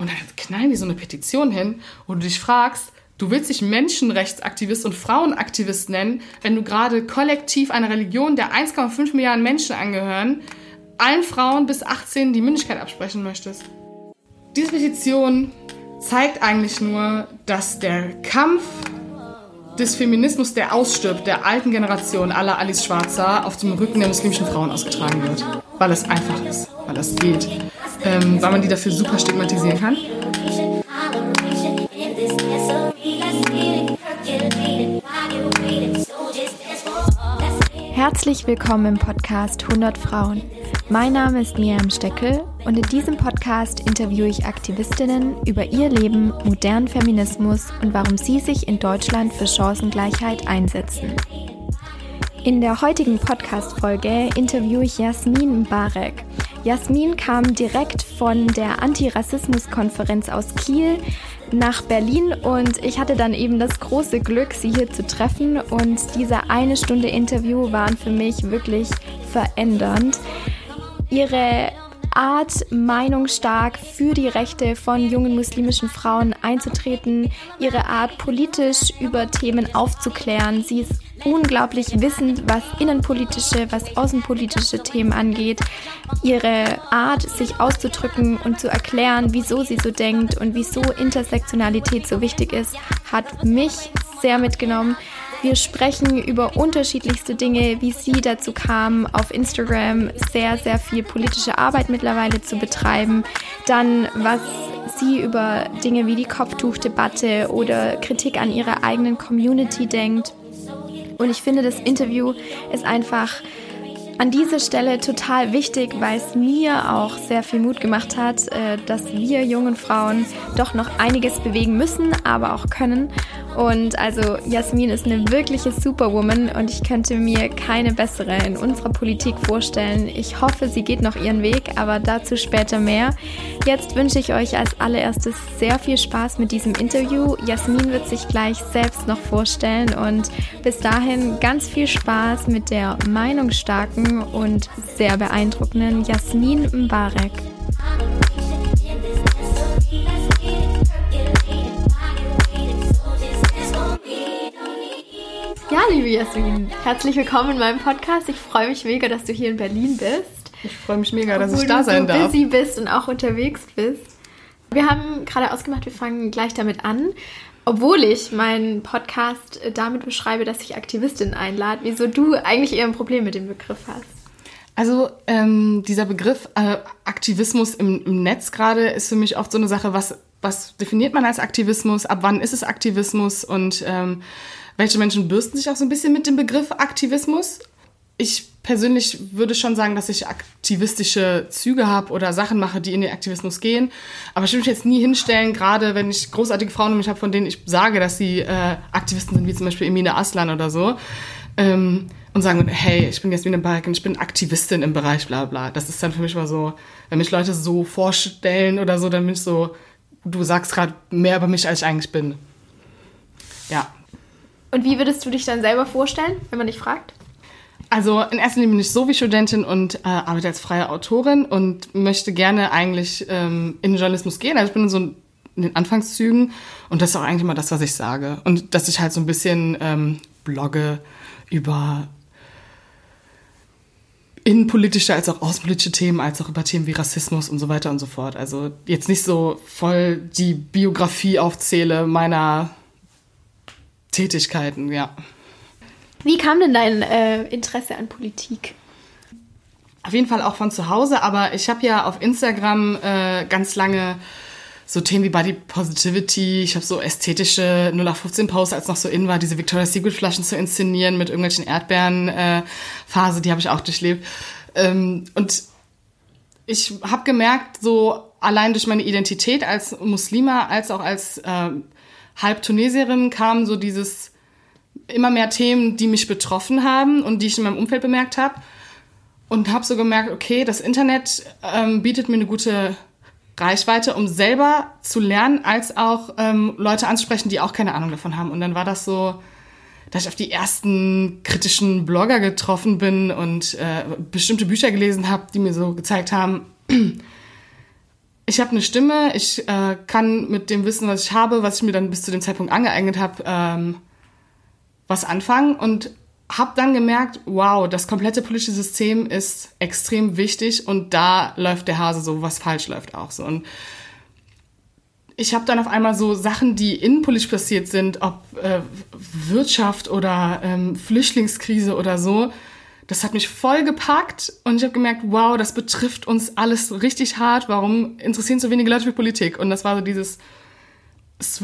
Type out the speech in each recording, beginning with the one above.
Und dann knallen die so eine Petition hin, wo du dich fragst, du willst dich Menschenrechtsaktivist und Frauenaktivist nennen, wenn du gerade kollektiv einer Religion, der 1,5 Milliarden Menschen angehören, allen Frauen bis 18 die Mündigkeit absprechen möchtest. Diese Petition zeigt eigentlich nur, dass der Kampf des Feminismus, der ausstirbt, der alten Generation aller Alice Schwarzer, auf dem Rücken der muslimischen Frauen ausgetragen wird. Weil es einfach ist, weil es geht, ähm, weil man die dafür super stigmatisieren kann. Herzlich willkommen im Podcast 100 Frauen. Mein Name ist Miriam Steckel und in diesem Podcast interviewe ich Aktivistinnen über ihr Leben, modernen Feminismus und warum sie sich in Deutschland für Chancengleichheit einsetzen. In der heutigen Podcast-Folge interviewe ich Jasmin Mbarek. Jasmin kam direkt von der Antirassismus-Konferenz aus Kiel nach Berlin und ich hatte dann eben das große Glück, sie hier zu treffen und diese eine Stunde Interview waren für mich wirklich verändernd. Ihre Art, meinungsstark für die Rechte von jungen muslimischen Frauen einzutreten, ihre Art, politisch über Themen aufzuklären. Sie ist unglaublich wissend, was innenpolitische, was außenpolitische Themen angeht. Ihre Art, sich auszudrücken und zu erklären, wieso sie so denkt und wieso Intersektionalität so wichtig ist, hat mich sehr mitgenommen. Wir sprechen über unterschiedlichste Dinge, wie sie dazu kam, auf Instagram sehr, sehr viel politische Arbeit mittlerweile zu betreiben. Dann, was sie über Dinge wie die Kopftuchdebatte oder Kritik an ihrer eigenen Community denkt. Und ich finde, das Interview ist einfach an dieser Stelle total wichtig, weil es mir auch sehr viel Mut gemacht hat, äh, dass wir jungen Frauen doch noch einiges bewegen müssen, aber auch können. Und also Jasmin ist eine wirkliche Superwoman und ich könnte mir keine bessere in unserer Politik vorstellen. Ich hoffe, sie geht noch ihren Weg, aber dazu später mehr. Jetzt wünsche ich euch als allererstes sehr viel Spaß mit diesem Interview. Jasmin wird sich gleich selbst noch vorstellen und bis dahin ganz viel Spaß mit der meinungsstarken und sehr beeindruckenden Jasmin Mbarek. Liebe Jasmin, herzlich willkommen in meinem Podcast. Ich freue mich mega, dass du hier in Berlin bist. Ich freue mich mega, dass ich da sein darf. Obwohl du busy bist und auch unterwegs bist. Wir haben gerade ausgemacht, wir fangen gleich damit an. Obwohl ich meinen Podcast damit beschreibe, dass ich Aktivistinnen einlade, wieso du eigentlich eher ein Problem mit dem Begriff hast. Also ähm, dieser Begriff äh, Aktivismus im, im Netz gerade ist für mich oft so eine Sache, was, was definiert man als Aktivismus, ab wann ist es Aktivismus und ähm, welche Menschen bürsten sich auch so ein bisschen mit dem Begriff Aktivismus. Ich persönlich würde schon sagen, dass ich aktivistische Züge habe oder Sachen mache, die in den Aktivismus gehen. Aber ich würde mich jetzt nie hinstellen, gerade wenn ich großartige Frauen um mich habe, von denen ich sage, dass sie äh, Aktivisten sind, wie zum Beispiel Emine Aslan oder so. Ähm, und sagen, hey, ich bin Jasmine Balk und ich bin Aktivistin im Bereich bla bla. Das ist dann für mich mal so, wenn mich Leute so vorstellen oder so, dann bin ich so, du sagst gerade mehr über mich, als ich eigentlich bin. Ja. Und wie würdest du dich dann selber vorstellen, wenn man dich fragt? Also in erster Linie bin ich so wie Studentin und äh, arbeite als freie Autorin und möchte gerne eigentlich ähm, in den Journalismus gehen. Also ich bin in so in den Anfangszügen und das ist auch eigentlich immer das, was ich sage. Und dass ich halt so ein bisschen ähm, blogge über innenpolitische als auch außenpolitische Themen, als auch über Themen wie Rassismus und so weiter und so fort. Also jetzt nicht so voll die Biografie aufzähle meiner Tätigkeiten, ja. Wie kam denn dein äh, Interesse an Politik? Auf jeden Fall auch von zu Hause, aber ich habe ja auf Instagram äh, ganz lange so Themen wie Body Positivity, ich habe so ästhetische 0815 Posts, als noch so in war, diese Victoria's Secret Flaschen zu inszenieren mit irgendwelchen Erdbeeren äh, Phase, die habe ich auch durchlebt. Ähm, und ich habe gemerkt, so allein durch meine Identität als Muslima, als auch als äh, Halbtunesierin kam so dieses immer mehr Themen, die mich betroffen haben und die ich in meinem Umfeld bemerkt habe. Und habe so gemerkt, okay, das Internet ähm, bietet mir eine gute Reichweite, um selber zu lernen, als auch ähm, Leute anzusprechen, die auch keine Ahnung davon haben. Und dann war das so, dass ich auf die ersten kritischen Blogger getroffen bin und äh, bestimmte Bücher gelesen habe, die mir so gezeigt haben, ich habe eine Stimme, ich äh, kann mit dem Wissen, was ich habe, was ich mir dann bis zu dem Zeitpunkt angeeignet habe, ähm, was anfangen und habe dann gemerkt, wow, das komplette politische System ist extrem wichtig und da läuft der Hase so, was falsch läuft auch so. Und ich habe dann auf einmal so Sachen, die innenpolitisch passiert sind, ob äh, Wirtschaft oder ähm, Flüchtlingskrise oder so, das hat mich voll gepackt und ich habe gemerkt, wow, das betrifft uns alles richtig hart. Warum interessieren so wenige Leute für Politik? Und das war so dieses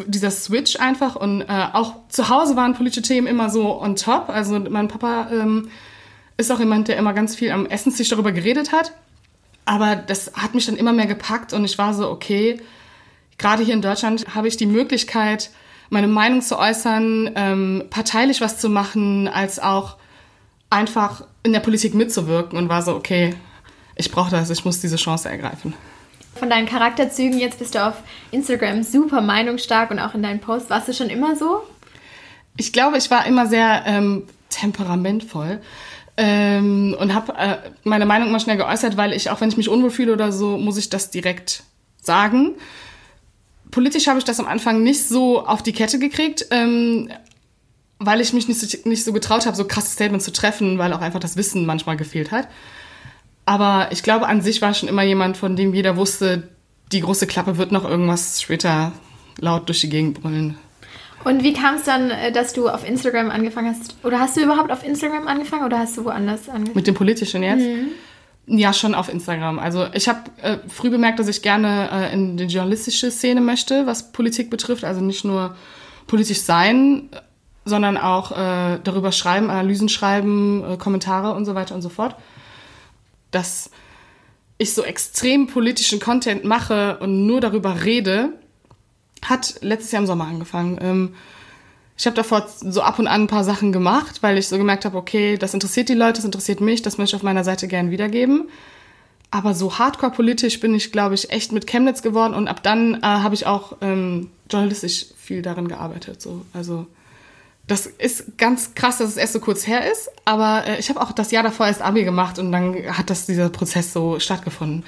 dieser Switch einfach und äh, auch zu Hause waren politische Themen immer so on top. Also mein Papa ähm, ist auch jemand, der immer ganz viel am Essenstisch darüber geredet hat. Aber das hat mich dann immer mehr gepackt und ich war so, okay, gerade hier in Deutschland habe ich die Möglichkeit, meine Meinung zu äußern, ähm, parteilich was zu machen, als auch einfach in der Politik mitzuwirken und war so, okay, ich brauche das, ich muss diese Chance ergreifen. Von deinen Charakterzügen, jetzt bist du auf Instagram super meinungsstark und auch in deinen Posts. Warst du schon immer so? Ich glaube, ich war immer sehr ähm, temperamentvoll ähm, und habe äh, meine Meinung immer schnell geäußert, weil ich, auch wenn ich mich unwohl fühle oder so, muss ich das direkt sagen. Politisch habe ich das am Anfang nicht so auf die Kette gekriegt. Ähm, weil ich mich nicht so, nicht so getraut habe, so krasse Statements zu treffen, weil auch einfach das Wissen manchmal gefehlt hat. Aber ich glaube, an sich war schon immer jemand, von dem jeder wusste, die große Klappe wird noch irgendwas später laut durch die Gegend brüllen. Und wie kam es dann, äh, dass du auf Instagram angefangen hast? Oder hast du überhaupt auf Instagram angefangen oder hast du woanders angefangen? Mit dem Politischen jetzt? Mhm. Ja, schon auf Instagram. Also ich habe äh, früh bemerkt, dass ich gerne äh, in die journalistische Szene möchte, was Politik betrifft. Also nicht nur politisch sein, sondern auch äh, darüber schreiben, Analysen schreiben, äh, Kommentare und so weiter und so fort. Dass ich so extrem politischen Content mache und nur darüber rede, hat letztes Jahr im Sommer angefangen. Ähm, ich habe davor so ab und an ein paar Sachen gemacht, weil ich so gemerkt habe, okay, das interessiert die Leute, das interessiert mich, das möchte ich auf meiner Seite gern wiedergeben. Aber so hardcore politisch bin ich, glaube ich, echt mit Chemnitz geworden und ab dann äh, habe ich auch ähm, journalistisch viel darin gearbeitet. So. Also das ist ganz krass, dass es erst so kurz her ist, aber äh, ich habe auch das Jahr davor erst Abi gemacht und dann hat das dieser Prozess so stattgefunden.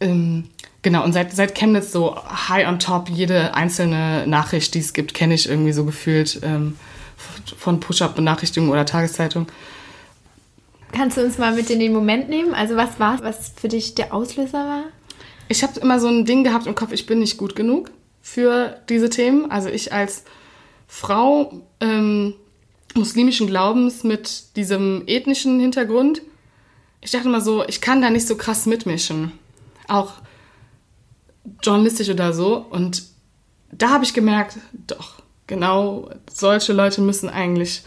Ähm, genau, und seit, seit Chemnitz so high on top, jede einzelne Nachricht, die es gibt, kenne ich irgendwie so gefühlt ähm, von Push-Up-Benachrichtigungen oder Tageszeitung. Kannst du uns mal mit in den Moment nehmen? Also was war, was für dich der Auslöser war? Ich habe immer so ein Ding gehabt im Kopf, ich bin nicht gut genug für diese Themen. Also ich als Frau ähm, muslimischen Glaubens mit diesem ethnischen Hintergrund. Ich dachte immer so, ich kann da nicht so krass mitmischen. Auch journalistisch oder so. Und da habe ich gemerkt, doch, genau solche Leute müssen eigentlich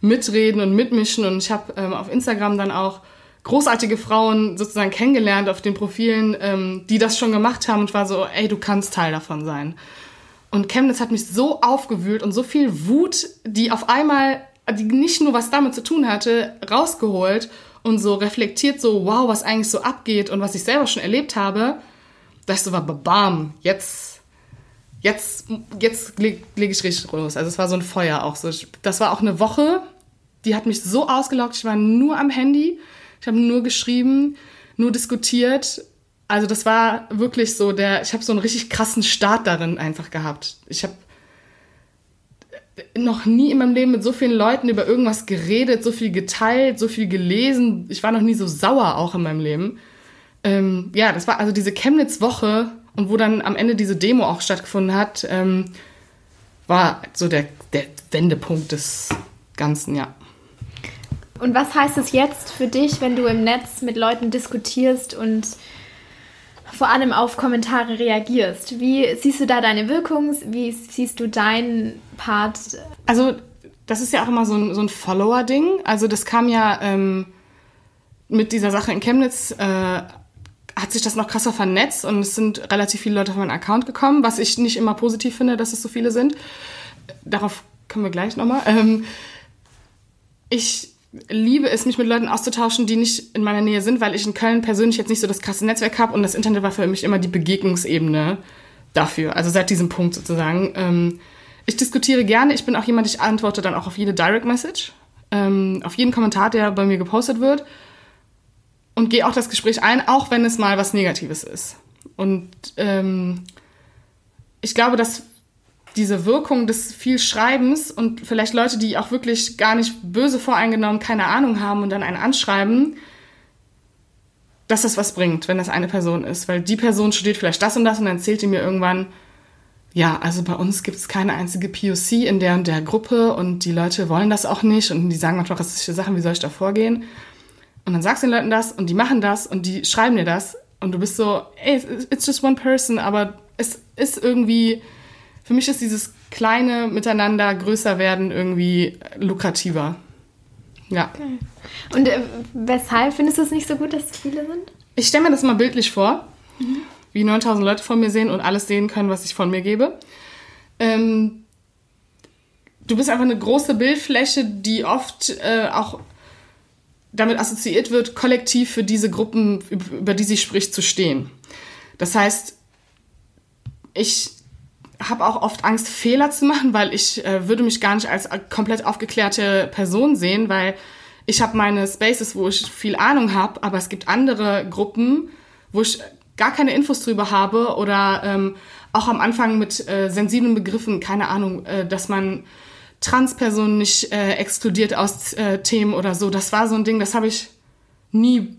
mitreden und mitmischen. Und ich habe ähm, auf Instagram dann auch großartige Frauen sozusagen kennengelernt auf den Profilen, ähm, die das schon gemacht haben und war so, ey, du kannst Teil davon sein. Und Chemnitz hat mich so aufgewühlt und so viel Wut, die auf einmal, die nicht nur was damit zu tun hatte, rausgeholt und so reflektiert, so wow, was eigentlich so abgeht und was ich selber schon erlebt habe, dass ich so war, bam, jetzt, jetzt, jetzt lege leg ich richtig los. Also es war so ein Feuer auch so. Das war auch eine Woche, die hat mich so ausgelockt. Ich war nur am Handy, ich habe nur geschrieben, nur diskutiert also das war wirklich so der, ich habe so einen richtig krassen Start darin einfach gehabt. Ich habe noch nie in meinem Leben mit so vielen Leuten über irgendwas geredet, so viel geteilt, so viel gelesen. Ich war noch nie so sauer auch in meinem Leben. Ähm, ja, das war also diese Chemnitz-Woche und wo dann am Ende diese Demo auch stattgefunden hat, ähm, war so der, der Wendepunkt des Ganzen, ja. Und was heißt es jetzt für dich, wenn du im Netz mit Leuten diskutierst und vor allem auf Kommentare reagierst. Wie siehst du da deine Wirkung? Wie siehst du deinen Part? Also, das ist ja auch immer so ein, so ein Follower-Ding. Also, das kam ja ähm, mit dieser Sache in Chemnitz, äh, hat sich das noch krasser vernetzt und es sind relativ viele Leute auf meinen Account gekommen, was ich nicht immer positiv finde, dass es so viele sind. Darauf kommen wir gleich nochmal. Ähm, ich liebe es, mich mit Leuten auszutauschen, die nicht in meiner Nähe sind, weil ich in Köln persönlich jetzt nicht so das krasse Netzwerk habe und das Internet war für mich immer die Begegnungsebene dafür. Also seit diesem Punkt sozusagen. Ähm, ich diskutiere gerne. Ich bin auch jemand, ich antworte dann auch auf jede Direct Message, ähm, auf jeden Kommentar, der bei mir gepostet wird und gehe auch das Gespräch ein, auch wenn es mal was Negatives ist. Und ähm, ich glaube, dass diese Wirkung des viel Schreibens und vielleicht Leute, die auch wirklich gar nicht böse voreingenommen, keine Ahnung haben und dann einen anschreiben, dass das was bringt, wenn das eine Person ist. Weil die Person studiert vielleicht das und das und dann erzählt die mir irgendwann, ja, also bei uns gibt es keine einzige POC in der und der Gruppe und die Leute wollen das auch nicht und die sagen manchmal rassistische Sachen, wie soll ich da vorgehen? Und dann sagst du den Leuten das und die machen das und die schreiben dir das und du bist so, ey, it's just one person, aber es ist irgendwie, für mich ist dieses kleine Miteinander größer werden irgendwie lukrativer. Ja. Okay. Und äh, weshalb findest du es nicht so gut, dass es viele sind? Ich stelle mir das mal bildlich vor. Mhm wie 9000 Leute vor mir sehen und alles sehen können, was ich von mir gebe. Ähm, du bist einfach eine große Bildfläche, die oft äh, auch damit assoziiert wird, kollektiv für diese Gruppen, über die sie spricht, zu stehen. Das heißt, ich habe auch oft Angst, Fehler zu machen, weil ich äh, würde mich gar nicht als komplett aufgeklärte Person sehen, weil ich habe meine Spaces, wo ich viel Ahnung habe, aber es gibt andere Gruppen, wo ich gar keine Infos drüber habe oder ähm, auch am Anfang mit äh, sensiblen Begriffen, keine Ahnung, äh, dass man Transpersonen nicht äh, exkludiert aus äh, Themen oder so. Das war so ein Ding, das habe ich nie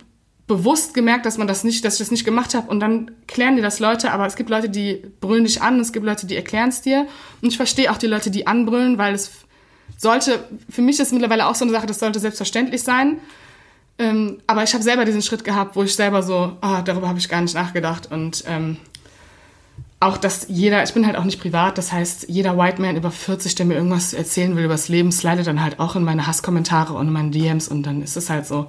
bewusst gemerkt, dass man das nicht, dass ich das nicht gemacht habe. Und dann klären dir das Leute, aber es gibt Leute, die brüllen dich an, es gibt Leute, die erklären es dir. Und ich verstehe auch die Leute, die anbrüllen, weil es sollte, für mich ist es mittlerweile auch so eine Sache, das sollte selbstverständlich sein. Ähm, aber ich habe selber diesen Schritt gehabt, wo ich selber so, ah, darüber habe ich gar nicht nachgedacht. Und ähm, auch, dass jeder, ich bin halt auch nicht privat, das heißt, jeder White Man über 40, der mir irgendwas erzählen will über das Leben, slidet dann halt auch in meine Hasskommentare und in meine DMs und dann ist es halt so,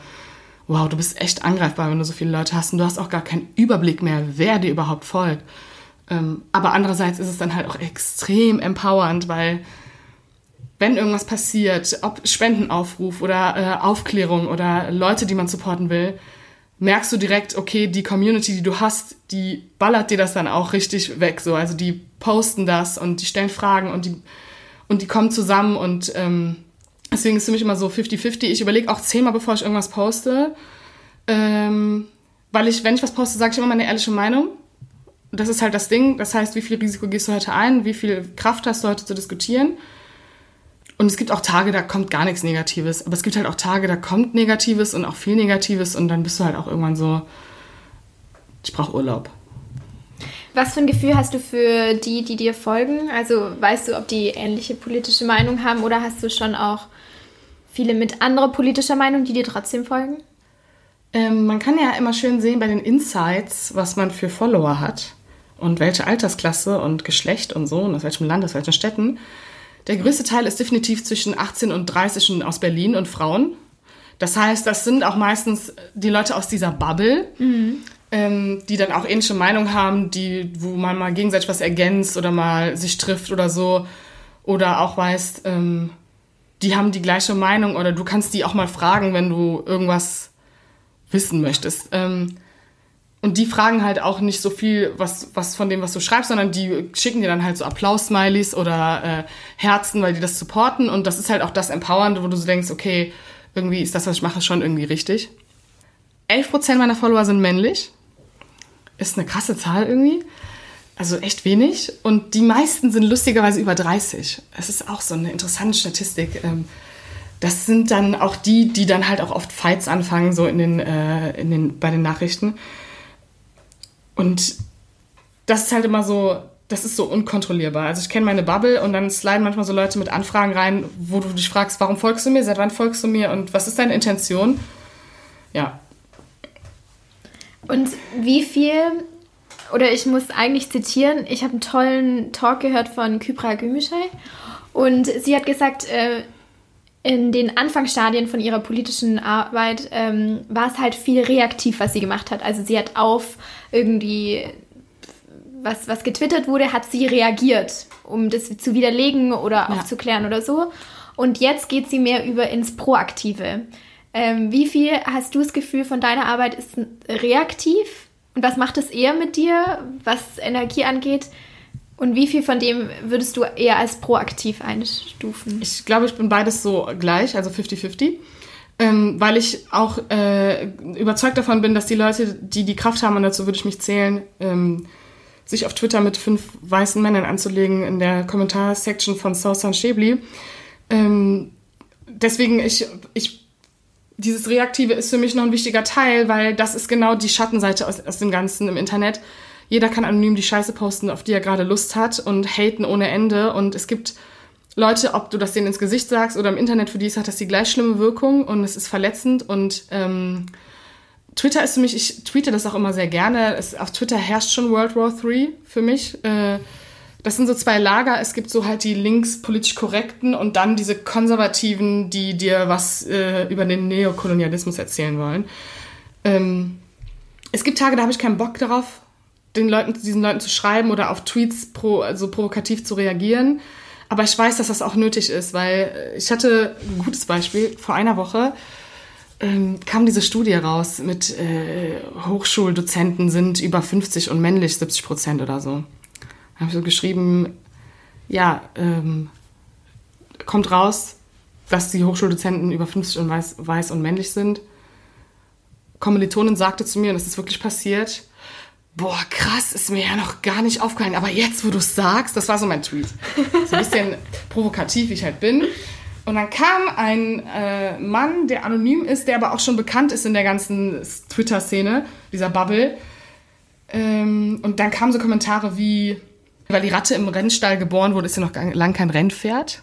wow, du bist echt angreifbar, wenn du so viele Leute hast und du hast auch gar keinen Überblick mehr, wer dir überhaupt folgt. Ähm, aber andererseits ist es dann halt auch extrem empowernd, weil wenn irgendwas passiert, ob Spendenaufruf oder äh, Aufklärung oder Leute, die man supporten will, merkst du direkt, okay, die Community, die du hast, die ballert dir das dann auch richtig weg. So, also die posten das und die stellen Fragen und die und die kommen zusammen und ähm, deswegen ist es für mich immer so 50-50. Ich überlege auch zehnmal, bevor ich irgendwas poste, ähm, weil ich, wenn ich was poste, sage ich immer meine ehrliche Meinung. Das ist halt das Ding. Das heißt, wie viel Risiko gehst du heute ein? Wie viel Kraft hast du heute zu diskutieren? Und es gibt auch Tage, da kommt gar nichts Negatives. Aber es gibt halt auch Tage, da kommt Negatives und auch viel Negatives. Und dann bist du halt auch irgendwann so, ich brauche Urlaub. Was für ein Gefühl hast du für die, die dir folgen? Also weißt du, ob die ähnliche politische Meinung haben oder hast du schon auch viele mit anderer politischer Meinung, die dir trotzdem folgen? Ähm, man kann ja immer schön sehen bei den Insights, was man für Follower hat und welche Altersklasse und Geschlecht und so und aus welchem Land, aus welchen Städten. Der größte Teil ist definitiv zwischen 18 und 30 aus Berlin und Frauen. Das heißt, das sind auch meistens die Leute aus dieser Bubble, mhm. Ähm, die dann auch ähnliche Meinung haben, die, wo man mal gegenseitig was ergänzt oder mal sich trifft oder so. Oder auch weißt, ähm, die haben die gleiche Meinung oder du kannst die auch mal fragen, wenn du irgendwas wissen möchtest. Ähm, und die fragen halt auch nicht so viel, was, was von dem, was du schreibst, sondern die schicken dir dann halt so Applaus-Smileys oder äh, Herzen, weil die das supporten. Und das ist halt auch das Empowernde, wo du so denkst, okay, irgendwie ist das, was ich mache, schon irgendwie richtig. 11% meiner Follower sind männlich. Ist eine krasse Zahl irgendwie. Also echt wenig. Und die meisten sind lustigerweise über 30. Es ist auch so eine interessante Statistik. Ähm, das sind dann auch die, die dann halt auch oft Fights anfangen, so in den, äh, in den, bei den Nachrichten. Und das ist halt immer so, das ist so unkontrollierbar. Also ich kenne meine Bubble und dann sliden manchmal so Leute mit Anfragen rein, wo du dich fragst, warum folgst du mir, seit wann folgst du mir und was ist deine Intention? Ja. Und wie viel, oder ich muss eigentlich zitieren, ich habe einen tollen Talk gehört von Kypra Gümüşay und sie hat gesagt, äh, in den Anfangsstadien von ihrer politischen Arbeit ähm, war es halt viel reaktiv, was sie gemacht hat. Also sie hat auf irgendwie was, was getwittert wurde, hat sie reagiert, um das zu widerlegen oder ja. aufzuklären oder so. Und jetzt geht sie mehr über ins Proaktive. Ähm, wie viel hast du das Gefühl von deiner Arbeit ist reaktiv? Und was macht es eher mit dir, was Energie angeht? Und wie viel von dem würdest du eher als proaktiv einstufen? Ich glaube, ich bin beides so gleich, also 50-50. ähm, weil ich auch äh, überzeugt davon bin, dass die Leute, die die Kraft haben, und dazu würde ich mich zählen, ähm, sich auf Twitter mit fünf weißen Männern anzulegen in der Kommentarsection von Sausan Schäbli. Ähm, deswegen, ich, ich, dieses Reaktive ist für mich noch ein wichtiger Teil, weil das ist genau die Schattenseite aus, aus dem Ganzen im Internet. Jeder kann anonym die Scheiße posten, auf die er gerade Lust hat und haten ohne Ende. Und es gibt Leute, ob du das denen ins Gesicht sagst oder im Internet, für die hat das die gleich schlimme Wirkung und es ist verletzend und ähm, Twitter ist für mich, ich tweete das auch immer sehr gerne. Es, auf Twitter herrscht schon World War III für mich. Äh, das sind so zwei Lager. Es gibt so halt die links politisch korrekten und dann diese konservativen, die dir was äh, über den Neokolonialismus erzählen wollen. Ähm, es gibt Tage, da habe ich keinen Bock darauf, den Leuten, diesen Leuten zu schreiben oder auf Tweets pro, also provokativ zu reagieren. Aber ich weiß, dass das auch nötig ist, weil ich hatte ein gutes Beispiel. Vor einer Woche ähm, kam diese Studie raus mit äh, Hochschuldozenten sind über 50 und männlich 70 Prozent oder so. Habe so geschrieben, ja, ähm, kommt raus, dass die Hochschuldozenten über 50 und weiß, weiß und männlich sind. Kommilitonin sagte zu mir, und das ist wirklich passiert, boah, krass, ist mir ja noch gar nicht aufgefallen. Aber jetzt, wo du es sagst, das war so mein Tweet. So ein bisschen provokativ, wie ich halt bin. Und dann kam ein äh, Mann, der anonym ist, der aber auch schon bekannt ist in der ganzen Twitter-Szene, dieser Bubble. Ähm, und dann kamen so Kommentare wie, weil die Ratte im Rennstall geboren wurde, ist ja noch lang kein Rennpferd.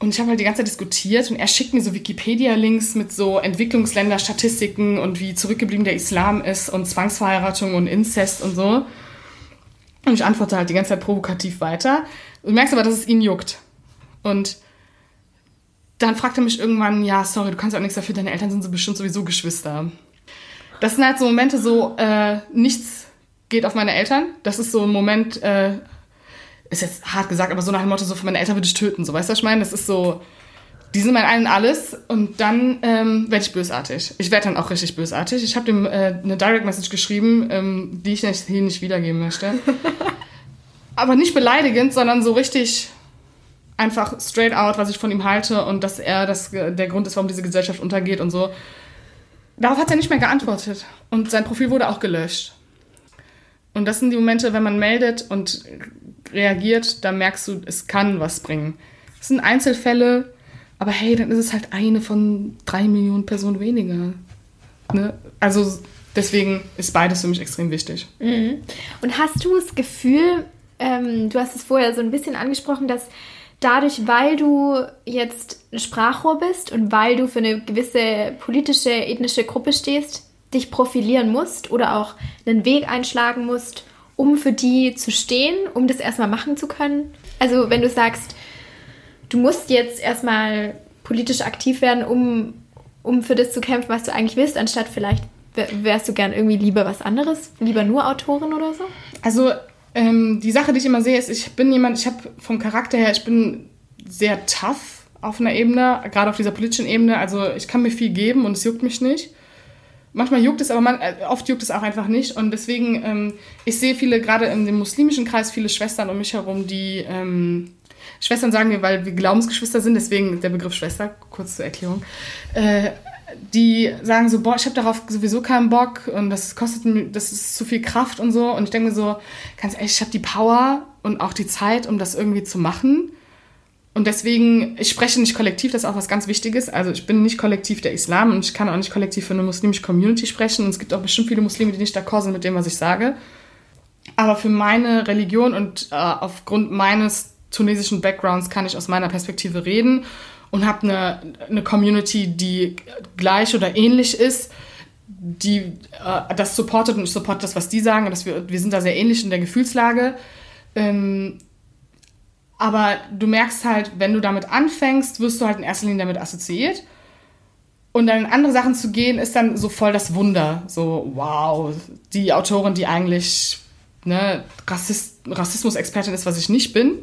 Und ich habe halt die ganze Zeit diskutiert und er schickt mir so Wikipedia-Links mit so Entwicklungsländer-Statistiken und wie zurückgeblieben der Islam ist und Zwangsverheiratung und Inzest und so. Und ich antworte halt die ganze Zeit provokativ weiter. Du merkst aber, dass es ihn juckt. Und dann fragt er mich irgendwann, ja, sorry, du kannst auch nichts dafür, deine Eltern sind so bestimmt sowieso Geschwister. Das sind halt so Momente, so äh, nichts geht auf meine Eltern. Das ist so ein Moment, äh, ist jetzt hart gesagt, aber so nach dem Motto, so für meine Eltern würde ich töten, so weißt du, was ich meine? Das ist so, die sind mein allen alles und dann ähm, werde ich bösartig. Ich werde dann auch richtig bösartig. Ich habe dem äh, eine Direct Message geschrieben, ähm, die ich nicht, hier nicht wiedergeben möchte. aber nicht beleidigend, sondern so richtig einfach straight out, was ich von ihm halte und dass er das, der Grund ist, warum diese Gesellschaft untergeht und so. Darauf hat er nicht mehr geantwortet und sein Profil wurde auch gelöscht. Und das sind die Momente, wenn man meldet und reagiert, da merkst du, es kann was bringen. Es sind Einzelfälle, aber hey, dann ist es halt eine von drei Millionen Personen weniger. Ne? Also deswegen ist beides für mich extrem wichtig. Mhm. Und hast du das Gefühl, ähm, du hast es vorher so ein bisschen angesprochen, dass dadurch, weil du jetzt ein Sprachrohr bist und weil du für eine gewisse politische, ethnische Gruppe stehst, dich profilieren musst oder auch einen Weg einschlagen musst, um für die zu stehen, um das erstmal machen zu können? Also wenn du sagst, du musst jetzt erstmal politisch aktiv werden, um, um für das zu kämpfen, was du eigentlich willst, anstatt vielleicht wärst du gern irgendwie lieber was anderes, lieber nur Autorin oder so? Also ähm, die Sache, die ich immer sehe, ist, ich bin jemand, ich habe vom Charakter her, ich bin sehr tough auf einer Ebene, gerade auf dieser politischen Ebene. Also ich kann mir viel geben und es juckt mich nicht. Manchmal juckt es, aber man, äh, oft juckt es auch einfach nicht. Und deswegen, ähm, ich sehe viele, gerade in dem muslimischen Kreis, viele Schwestern um mich herum, die ähm, Schwestern sagen wir, weil wir Glaubensgeschwister sind, deswegen der Begriff Schwester, kurz zur Erklärung, äh, die sagen so, boah, ich habe darauf sowieso keinen Bock und das kostet mir, das ist zu viel Kraft und so. Und ich denke mir so, ganz ehrlich, ich habe die Power und auch die Zeit, um das irgendwie zu machen. Und deswegen, ich spreche nicht kollektiv, das ist auch was ganz Wichtiges. Also ich bin nicht kollektiv der Islam und ich kann auch nicht kollektiv für eine muslimische Community sprechen. Und es gibt auch bestimmt viele Muslime, die nicht d'accord sind mit dem, was ich sage. Aber für meine Religion und äh, aufgrund meines tunesischen Backgrounds kann ich aus meiner Perspektive reden und habe eine, eine Community, die gleich oder ähnlich ist, die äh, das supportet und ich supporte das, was die sagen. Dass wir, wir sind da sehr ähnlich in der Gefühlslage. Ähm, aber du merkst halt, wenn du damit anfängst, wirst du halt in erster Linie damit assoziiert. Und dann in andere Sachen zu gehen, ist dann so voll das Wunder. So, wow, die Autorin, die eigentlich ne, Rassist, Rassismus-Expertin ist, was ich nicht bin.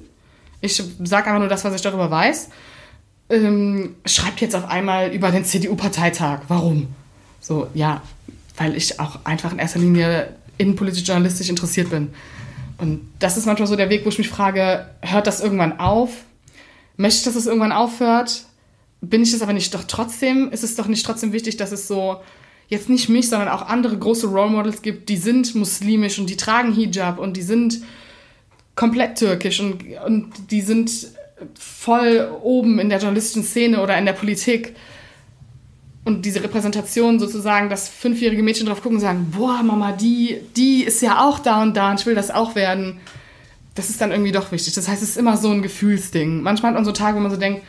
Ich sage einfach nur das, was ich darüber weiß ähm, schreibt jetzt auf einmal über den CDU-Parteitag. Warum? So, ja, weil ich auch einfach in erster Linie innenpolitisch journalistisch interessiert bin. Und das ist manchmal so der Weg, wo ich mich frage, hört das irgendwann auf? Möchte ich, dass es irgendwann aufhört? bin ich es aber nicht doch trotzdem, ist es doch nicht trotzdem wichtig, dass es so jetzt nicht mich, sondern auch andere große Role Models gibt, die sind muslimisch und die tragen Hijab und die sind komplett türkisch und, und die sind voll oben in der journalistischen Szene oder in der Politik. Und diese Repräsentation sozusagen, dass fünfjährige Mädchen drauf gucken und sagen, boah, Mama, die, die ist ja auch da und da und ich will das auch werden. Das ist dann irgendwie doch wichtig. Das heißt, es ist immer so ein Gefühlsding. Manchmal hat man so Tage, wo man so denkt,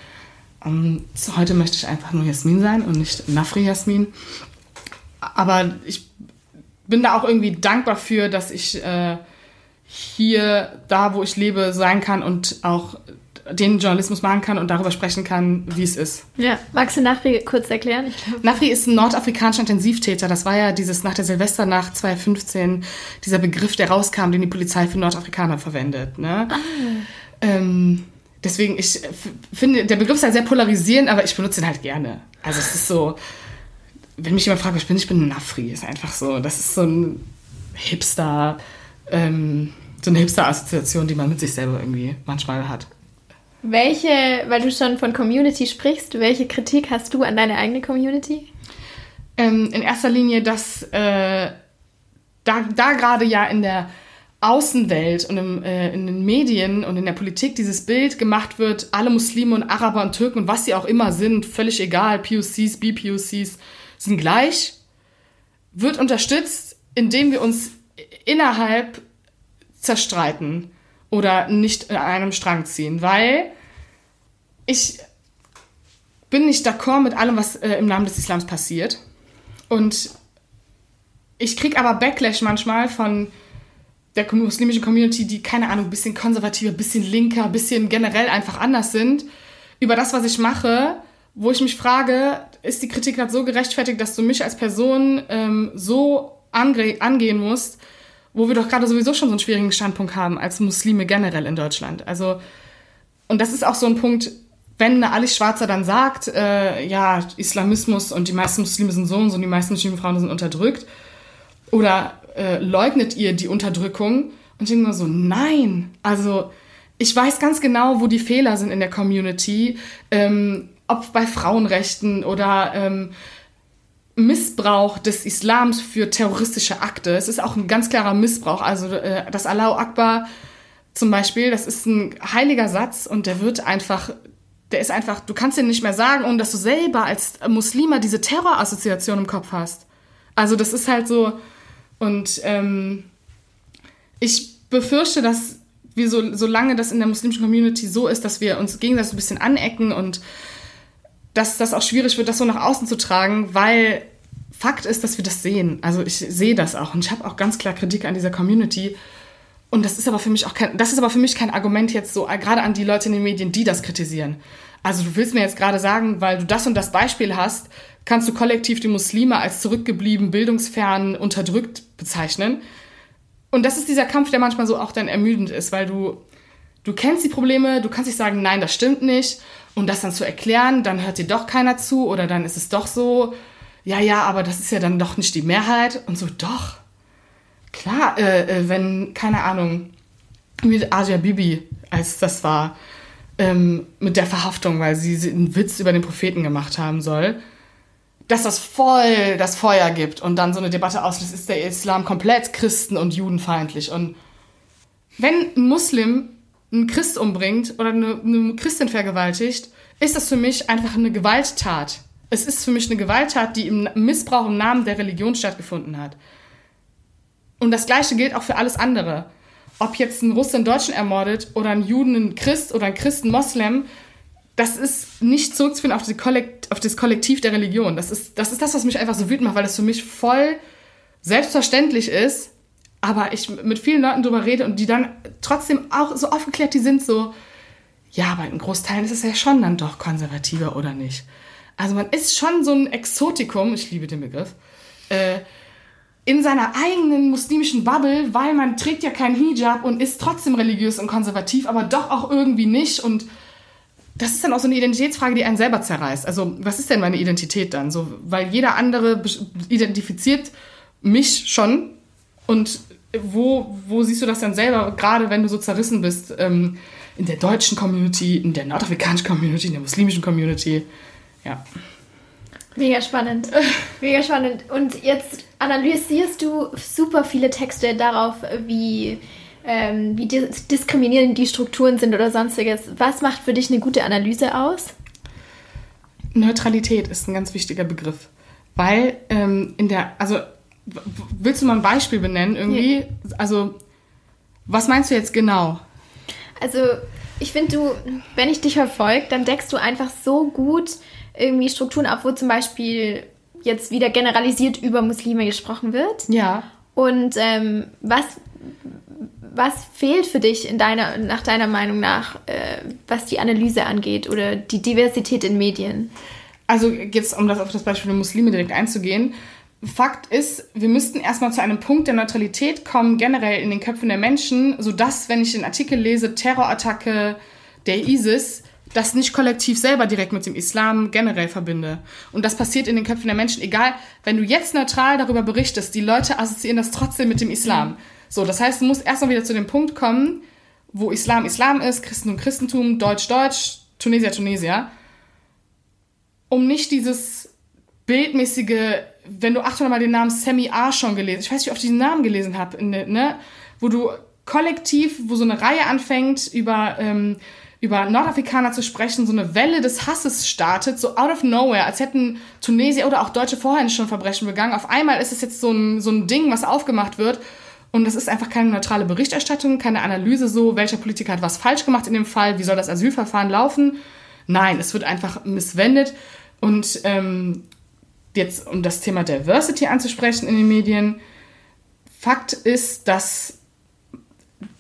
um, so, heute möchte ich einfach nur Jasmin sein und nicht Nafri Jasmin. Aber ich bin da auch irgendwie dankbar für, dass ich äh, hier, da wo ich lebe, sein kann und auch den Journalismus machen kann und darüber sprechen kann, wie es ist. Ja, magst du Nafri kurz erklären? Nafri ist ein nordafrikanischer Intensivtäter. Das war ja dieses nach der Silvesternacht 2015 dieser Begriff, der rauskam, den die Polizei für Nordafrikaner verwendet. Ne? Ah. Ähm, deswegen, ich finde, der Begriff ist halt sehr polarisierend, aber ich benutze ihn halt gerne. Also es ist so, wenn mich jemand fragt, was ich bin, ich bin Nafri. Ist einfach so, das ist so ein Hipster, ähm, so eine Hipster-Assoziation, die man mit sich selber irgendwie manchmal hat. Welche, weil du schon von Community sprichst, welche Kritik hast du an deine eigene Community? Ähm, in erster Linie, dass äh, da, da gerade ja in der Außenwelt und im, äh, in den Medien und in der Politik dieses Bild gemacht wird, alle Muslime und Araber und Türken und was sie auch immer sind, völlig egal, POCs, BPOCs, sind gleich, wird unterstützt, indem wir uns innerhalb zerstreiten oder nicht in einem Strang ziehen, weil ich bin nicht d'accord mit allem, was äh, im Namen des Islams passiert. Und ich kriege aber Backlash manchmal von der muslimischen Community, die, keine Ahnung, ein bisschen konservativer, ein bisschen linker, ein bisschen generell einfach anders sind, über das, was ich mache, wo ich mich frage, ist die Kritik gerade so gerechtfertigt, dass du mich als Person ähm, so ange angehen musst, wo wir doch gerade sowieso schon so einen schwierigen Standpunkt haben als Muslime generell in Deutschland. Also, und das ist auch so ein Punkt, wenn Ali Schwarzer dann sagt, äh, ja, Islamismus und die meisten Muslime sind so und so und die meisten muslime Frauen sind unterdrückt, oder äh, leugnet ihr die Unterdrückung? Und ich denke mir so, nein, also ich weiß ganz genau, wo die Fehler sind in der Community, ähm, ob bei Frauenrechten oder ähm, Missbrauch des Islams für terroristische Akte. Es ist auch ein ganz klarer Missbrauch. Also äh, das Allahu Akbar zum Beispiel, das ist ein heiliger Satz und der wird einfach, der ist einfach, du kannst ihn nicht mehr sagen, ohne dass du selber als Muslima diese Terrorassoziation im Kopf hast. Also das ist halt so und ähm, ich befürchte, dass wir so, solange das in der muslimischen Community so ist, dass wir uns gegenseitig ein bisschen anecken und dass das auch schwierig wird, das so nach außen zu tragen, weil Fakt ist, dass wir das sehen. Also ich sehe das auch und ich habe auch ganz klar Kritik an dieser Community. Und das ist aber für mich auch kein, das ist aber für mich kein Argument jetzt so, gerade an die Leute in den Medien, die das kritisieren. Also du willst mir jetzt gerade sagen, weil du das und das Beispiel hast, kannst du kollektiv die Muslime als zurückgeblieben, bildungsfern, unterdrückt bezeichnen. Und das ist dieser Kampf, der manchmal so auch dann ermüdend ist, weil du, du kennst die Probleme, du kannst nicht sagen, nein, das stimmt nicht und das dann zu erklären, dann hört dir doch keiner zu oder dann ist es doch so, ja, ja, aber das ist ja dann doch nicht die Mehrheit und so, doch. Klar, äh, äh, wenn, keine Ahnung, mit Asia Bibi, als das war, ähm, mit der Verhaftung, weil sie einen Witz über den Propheten gemacht haben soll, dass das voll das Feuer gibt und dann so eine Debatte auslöst, ist der Islam komplett christen- und judenfeindlich. Und wenn ein Muslim einen Christ umbringt oder eine, eine Christin vergewaltigt, ist das für mich einfach eine Gewalttat. Es ist für mich eine Gewalttat, die im Missbrauch im Namen der Religion stattgefunden hat. Und das Gleiche gilt auch für alles andere. Ob jetzt ein Russe einen Deutschen ermordet oder ein Juden einen Christ oder ein Christen Moslem, das ist nicht zurückzuführen auf, Kollekt auf, das Kollektiv der Religion. Das ist, das ist das, was mich einfach so wütend macht, weil das für mich voll selbstverständlich ist, aber ich mit vielen Leuten drüber rede und die dann trotzdem auch so aufgeklärt, die sind so, ja, aber in Großteilen ist es ja schon dann doch konservativer oder nicht. Also man ist schon so ein Exotikum, ich liebe den Begriff, äh, in seiner eigenen muslimischen Bubble, weil man trägt ja keinen Hijab und ist trotzdem religiös und konservativ, aber doch auch irgendwie nicht und das ist dann auch so eine Identitätsfrage, die einen selber zerreißt. Also, was ist denn meine Identität dann? So, weil jeder andere identifiziert mich schon und wo, wo siehst du das dann selber, gerade wenn du so zerrissen bist, ähm, in der deutschen Community, in der nordafrikanischen Community, in der muslimischen Community? Ja. Mega spannend. Mega spannend. Und jetzt analysierst du super viele Texte darauf, wie, ähm, wie dis diskriminierend die Strukturen sind oder sonstiges. Was macht für dich eine gute Analyse aus? Neutralität ist ein ganz wichtiger Begriff. Weil ähm, in der, also willst du mal ein Beispiel benennen irgendwie? Ja. Also, was meinst du jetzt genau? Also, ich finde, du, wenn ich dich verfolge, dann deckst du einfach so gut irgendwie Strukturen ab, wo zum Beispiel jetzt wieder generalisiert über Muslime gesprochen wird. Ja. Und ähm, was, was fehlt für dich in deiner, nach deiner Meinung nach, äh, was die Analyse angeht oder die Diversität in Medien? Also jetzt, um das auf das Beispiel der Muslime direkt einzugehen, Fakt ist, wir müssten erstmal zu einem Punkt der Neutralität kommen, generell in den Köpfen der Menschen, sodass, wenn ich den Artikel lese, Terrorattacke der ISIS, das nicht kollektiv selber direkt mit dem Islam generell verbinde. Und das passiert in den Köpfen der Menschen, egal, wenn du jetzt neutral darüber berichtest, die Leute assoziieren das trotzdem mit dem Islam. So, das heißt, du musst erstmal wieder zu dem Punkt kommen, wo Islam Islam ist, Christentum Christentum, Deutsch Deutsch, Tunesier Tunesier, um nicht dieses bildmäßige wenn du 800 Mal den Namen Sammy A schon gelesen, ich weiß nicht, ob ich diesen Namen gelesen habe, ne, wo du kollektiv, wo so eine Reihe anfängt, über, ähm, über Nordafrikaner zu sprechen, so eine Welle des Hasses startet, so out of nowhere, als hätten Tunesier oder auch Deutsche vorher schon Verbrechen begangen. Auf einmal ist es jetzt so ein, so ein Ding, was aufgemacht wird. Und das ist einfach keine neutrale Berichterstattung, keine Analyse so, welcher Politiker hat was falsch gemacht in dem Fall, wie soll das Asylverfahren laufen. Nein, es wird einfach misswendet. Und ähm, jetzt um das Thema Diversity anzusprechen in den Medien, Fakt ist, dass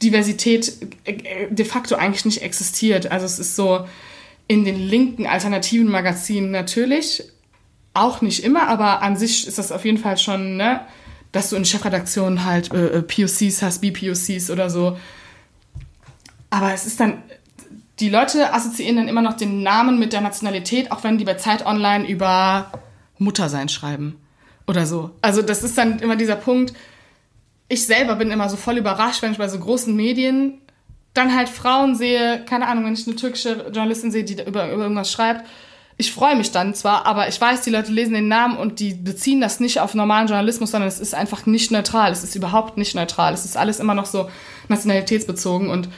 Diversität äh, de facto eigentlich nicht existiert. Also es ist so in den linken alternativen Magazinen natürlich, auch nicht immer, aber an sich ist das auf jeden Fall schon, ne, dass du in Chefredaktionen halt äh, äh POCs hast, BPOCs oder so. Aber es ist dann, die Leute assoziieren dann immer noch den Namen mit der Nationalität, auch wenn die bei Zeit Online über Muttersein schreiben oder so. Also das ist dann immer dieser Punkt. Ich selber bin immer so voll überrascht, wenn ich bei so großen Medien dann halt Frauen sehe, keine Ahnung, wenn ich eine türkische Journalistin sehe, die über, über irgendwas schreibt. Ich freue mich dann zwar, aber ich weiß, die Leute lesen den Namen und die beziehen das nicht auf normalen Journalismus, sondern es ist einfach nicht neutral. Es ist überhaupt nicht neutral. Es ist alles immer noch so nationalitätsbezogen und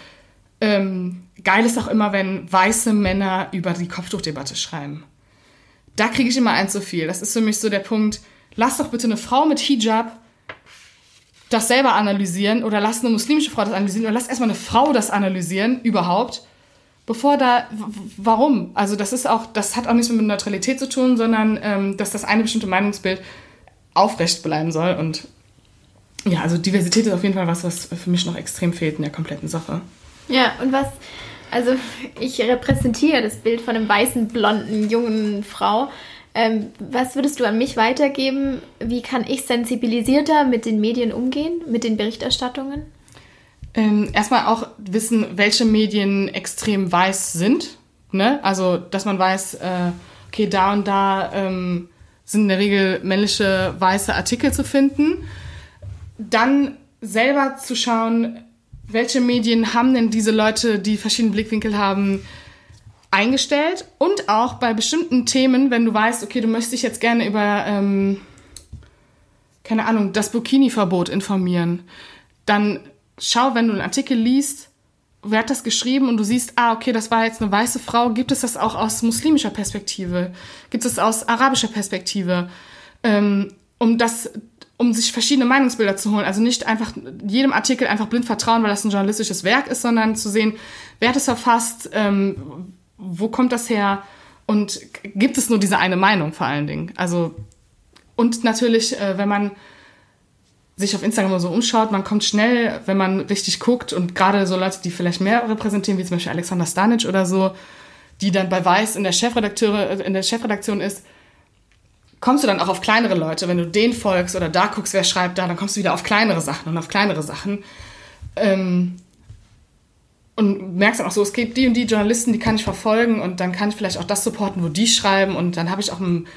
ähm, geil ist auch immer, wenn weiße Männer über die Kopftuchdebatte schreiben da kriege ich immer ein zu viel. Das ist für mich so der Punkt, lass doch bitte eine Frau mit Hijab das selber analysieren oder lass eine muslimische Frau das analysieren oder lass erstmal eine Frau das analysieren überhaupt, bevor da, warum? Also das ist auch, das hat auch nichts mit Neutralität zu tun, sondern ähm, dass das eine bestimmte Meinungsbild aufrecht bleiben soll und ja, also Diversität ist auf jeden Fall was, was für mich noch extrem fehlt in der kompletten Sache. Ja, und was also ich repräsentiere das Bild von einem weißen, blonden, jungen Frau. Ähm, was würdest du an mich weitergeben? Wie kann ich sensibilisierter mit den Medien umgehen, mit den Berichterstattungen? Ähm, erstmal auch wissen, welche Medien extrem weiß sind. Ne? Also, dass man weiß, äh, okay, da und da ähm, sind in der Regel männliche weiße Artikel zu finden. Dann selber zu schauen, welche Medien haben denn diese Leute, die verschiedene Blickwinkel haben, eingestellt? Und auch bei bestimmten Themen, wenn du weißt, okay, du möchtest dich jetzt gerne über, ähm, keine Ahnung, das Burkini-Verbot informieren, dann schau, wenn du einen Artikel liest, wer hat das geschrieben und du siehst, ah, okay, das war jetzt eine weiße Frau, gibt es das auch aus muslimischer Perspektive? Gibt es aus arabischer Perspektive? Ähm, um das um sich verschiedene Meinungsbilder zu holen. Also nicht einfach jedem Artikel einfach blind vertrauen, weil das ein journalistisches Werk ist, sondern zu sehen, wer hat es verfasst, ähm, wo kommt das her und gibt es nur diese eine Meinung vor allen Dingen. Also und natürlich, äh, wenn man sich auf Instagram so umschaut, man kommt schnell, wenn man richtig guckt und gerade so Leute, die vielleicht mehr repräsentieren, wie zum Beispiel Alexander Stanic oder so, die dann bei Weiß in der Chefredakteure, in der Chefredaktion ist, kommst du dann auch auf kleinere Leute. Wenn du den folgst oder da guckst, wer schreibt da, dann kommst du wieder auf kleinere Sachen und auf kleinere Sachen. Ähm, und merkst dann auch so, es gibt die und die Journalisten, die kann ich verfolgen und dann kann ich vielleicht auch das supporten, wo die schreiben und dann habe ich auch ein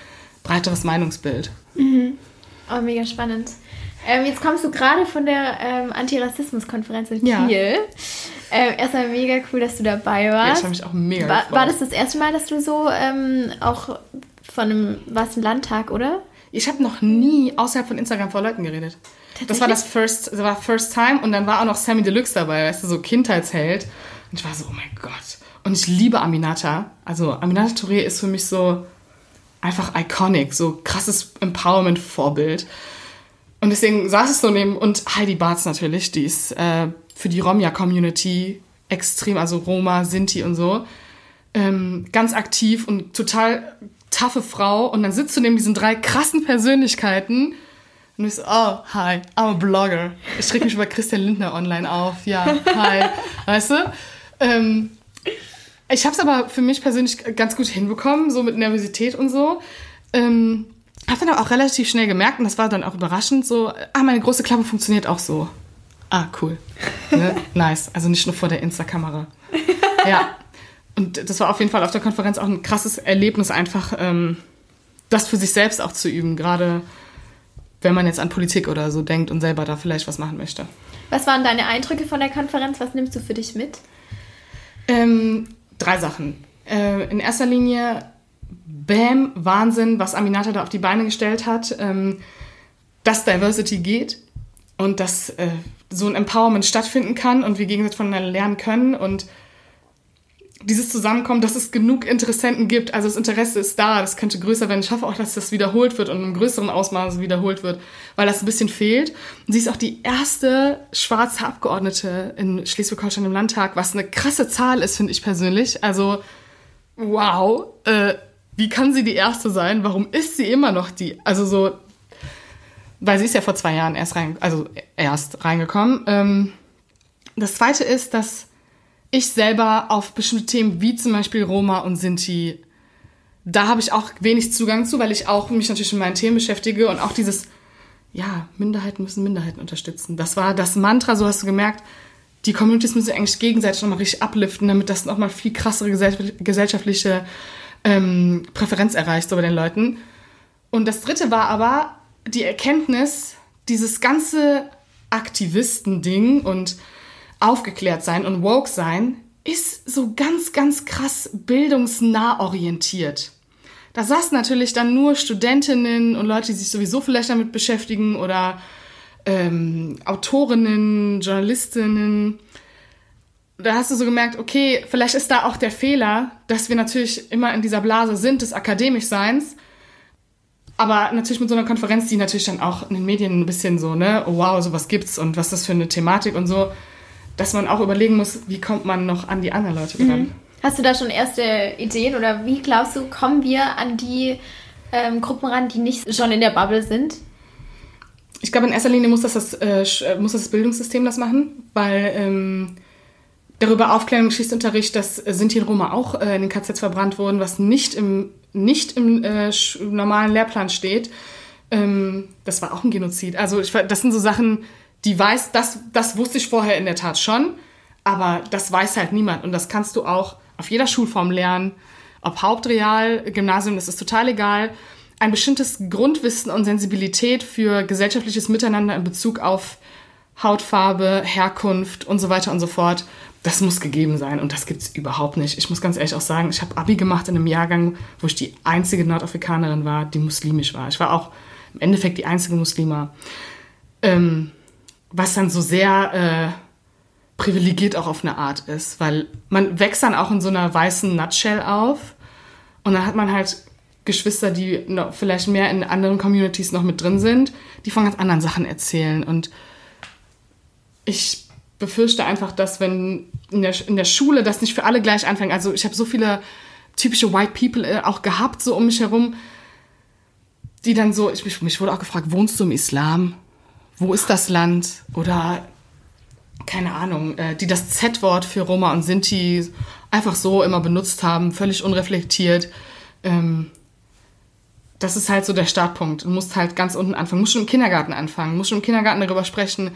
breiteres Meinungsbild. Mhm. Oh, mega spannend. Ähm, jetzt kommst du gerade von der ähm, Antirassismus-Konferenz in Kiel. Ja. Äh, erstmal mega cool, dass du dabei warst. Ja, ich habe mich auch mega war, war das das erste Mal, dass du so ähm, auch von einem, was ein Landtag, oder? Ich habe noch nie außerhalb von Instagram vor Leuten geredet. Das war das First, das war First Time und dann war auch noch Sammy Deluxe dabei, weißt du, so Kindheitsheld. Und ich war so, oh mein Gott. Und ich liebe Aminata. Also Aminata Touré ist für mich so einfach iconic, so krasses Empowerment-Vorbild. Und deswegen saß es so neben, und Heidi Bartz natürlich, die ist äh, für die Romja-Community extrem, also Roma, Sinti und so, ähm, ganz aktiv und total taffe Frau. Und dann sitzt du neben diesen drei krassen Persönlichkeiten und ich so, oh, hi, I'm a blogger. Ich reg mich über Christian Lindner online auf. Ja, hi. Weißt du? Ähm, ich habe es aber für mich persönlich ganz gut hinbekommen, so mit Nervosität und so. Ähm, habe dann aber auch relativ schnell gemerkt, und das war dann auch überraschend, so, ah, meine große Klappe funktioniert auch so. Ah, cool. Ne? nice. Also nicht nur vor der Insta-Kamera. Ja. Und das war auf jeden Fall auf der Konferenz auch ein krasses Erlebnis, einfach ähm, das für sich selbst auch zu üben, gerade wenn man jetzt an Politik oder so denkt und selber da vielleicht was machen möchte. Was waren deine Eindrücke von der Konferenz? Was nimmst du für dich mit? Ähm, drei Sachen. Äh, in erster Linie, Bam, Wahnsinn, was Aminata da auf die Beine gestellt hat, ähm, dass Diversity geht und dass äh, so ein Empowerment stattfinden kann und wir gegenseitig voneinander lernen können und dieses Zusammenkommen, dass es genug Interessenten gibt. Also das Interesse ist da, das könnte größer werden. Ich hoffe auch, dass das wiederholt wird und im größeren Ausmaß wiederholt wird, weil das ein bisschen fehlt. Und sie ist auch die erste schwarze Abgeordnete in Schleswig-Holstein im Landtag, was eine krasse Zahl ist, finde ich persönlich. Also, wow, äh, wie kann sie die erste sein? Warum ist sie immer noch die? Also so, weil sie ist ja vor zwei Jahren erst rein, also erst reingekommen. Ähm, das zweite ist, dass ich selber auf bestimmte Themen wie zum Beispiel Roma und Sinti, da habe ich auch wenig Zugang zu, weil ich auch mich natürlich mit meinen Themen beschäftige und auch dieses, ja, Minderheiten müssen Minderheiten unterstützen. Das war das Mantra, so hast du gemerkt, die Communities müssen eigentlich gegenseitig nochmal richtig upliften, damit das nochmal viel krassere gesellschaftliche ähm, Präferenz erreicht, so bei den Leuten. Und das dritte war aber die Erkenntnis, dieses ganze Aktivisten-Ding und aufgeklärt sein und woke sein ist so ganz, ganz krass bildungsnah orientiert. Da saßen natürlich dann nur Studentinnen und Leute, die sich sowieso vielleicht damit beschäftigen oder ähm, Autorinnen, Journalistinnen. Da hast du so gemerkt, okay, vielleicht ist da auch der Fehler, dass wir natürlich immer in dieser Blase sind des Akademischseins. Aber natürlich mit so einer Konferenz, die natürlich dann auch in den Medien ein bisschen so, ne, oh wow, sowas gibt's und was ist das für eine Thematik und so dass man auch überlegen muss, wie kommt man noch an die anderen Leute ran. Mhm. Hast du da schon erste Ideen oder wie glaubst du, kommen wir an die ähm, Gruppen ran, die nicht schon in der Bubble sind? Ich glaube, in erster Linie muss das das, äh, äh, muss das Bildungssystem das machen, weil ähm, darüber Aufklärung, Geschichtsunterricht, dass Sinti und Roma auch äh, in den KZs verbrannt wurden, was nicht im, nicht im äh, normalen Lehrplan steht. Ähm, das war auch ein Genozid. Also ich, das sind so Sachen, die weiß, das, das wusste ich vorher in der Tat schon, aber das weiß halt niemand. Und das kannst du auch auf jeder Schulform lernen, ob Hauptreal, Gymnasium, das ist total egal. Ein bestimmtes Grundwissen und Sensibilität für gesellschaftliches Miteinander in Bezug auf Hautfarbe, Herkunft und so weiter und so fort, das muss gegeben sein und das gibt es überhaupt nicht. Ich muss ganz ehrlich auch sagen, ich habe Abi gemacht in einem Jahrgang, wo ich die einzige Nordafrikanerin war, die muslimisch war. Ich war auch im Endeffekt die einzige Muslima. Ähm, was dann so sehr äh, privilegiert auch auf eine Art ist, weil man wächst dann auch in so einer weißen Nutshell auf und dann hat man halt Geschwister, die noch vielleicht mehr in anderen Communities noch mit drin sind, die von ganz anderen Sachen erzählen und ich befürchte einfach, dass wenn in der, in der Schule das nicht für alle gleich anfängt, also ich habe so viele typische White People äh, auch gehabt, so um mich herum, die dann so, ich, mich wurde auch gefragt, wohnst du im Islam? Wo ist das Land? Oder keine Ahnung, äh, die das Z-Wort für Roma und Sinti einfach so immer benutzt haben, völlig unreflektiert. Ähm, das ist halt so der Startpunkt. Du musst halt ganz unten anfangen. Musst schon im Kindergarten anfangen. Musst schon im Kindergarten darüber sprechen,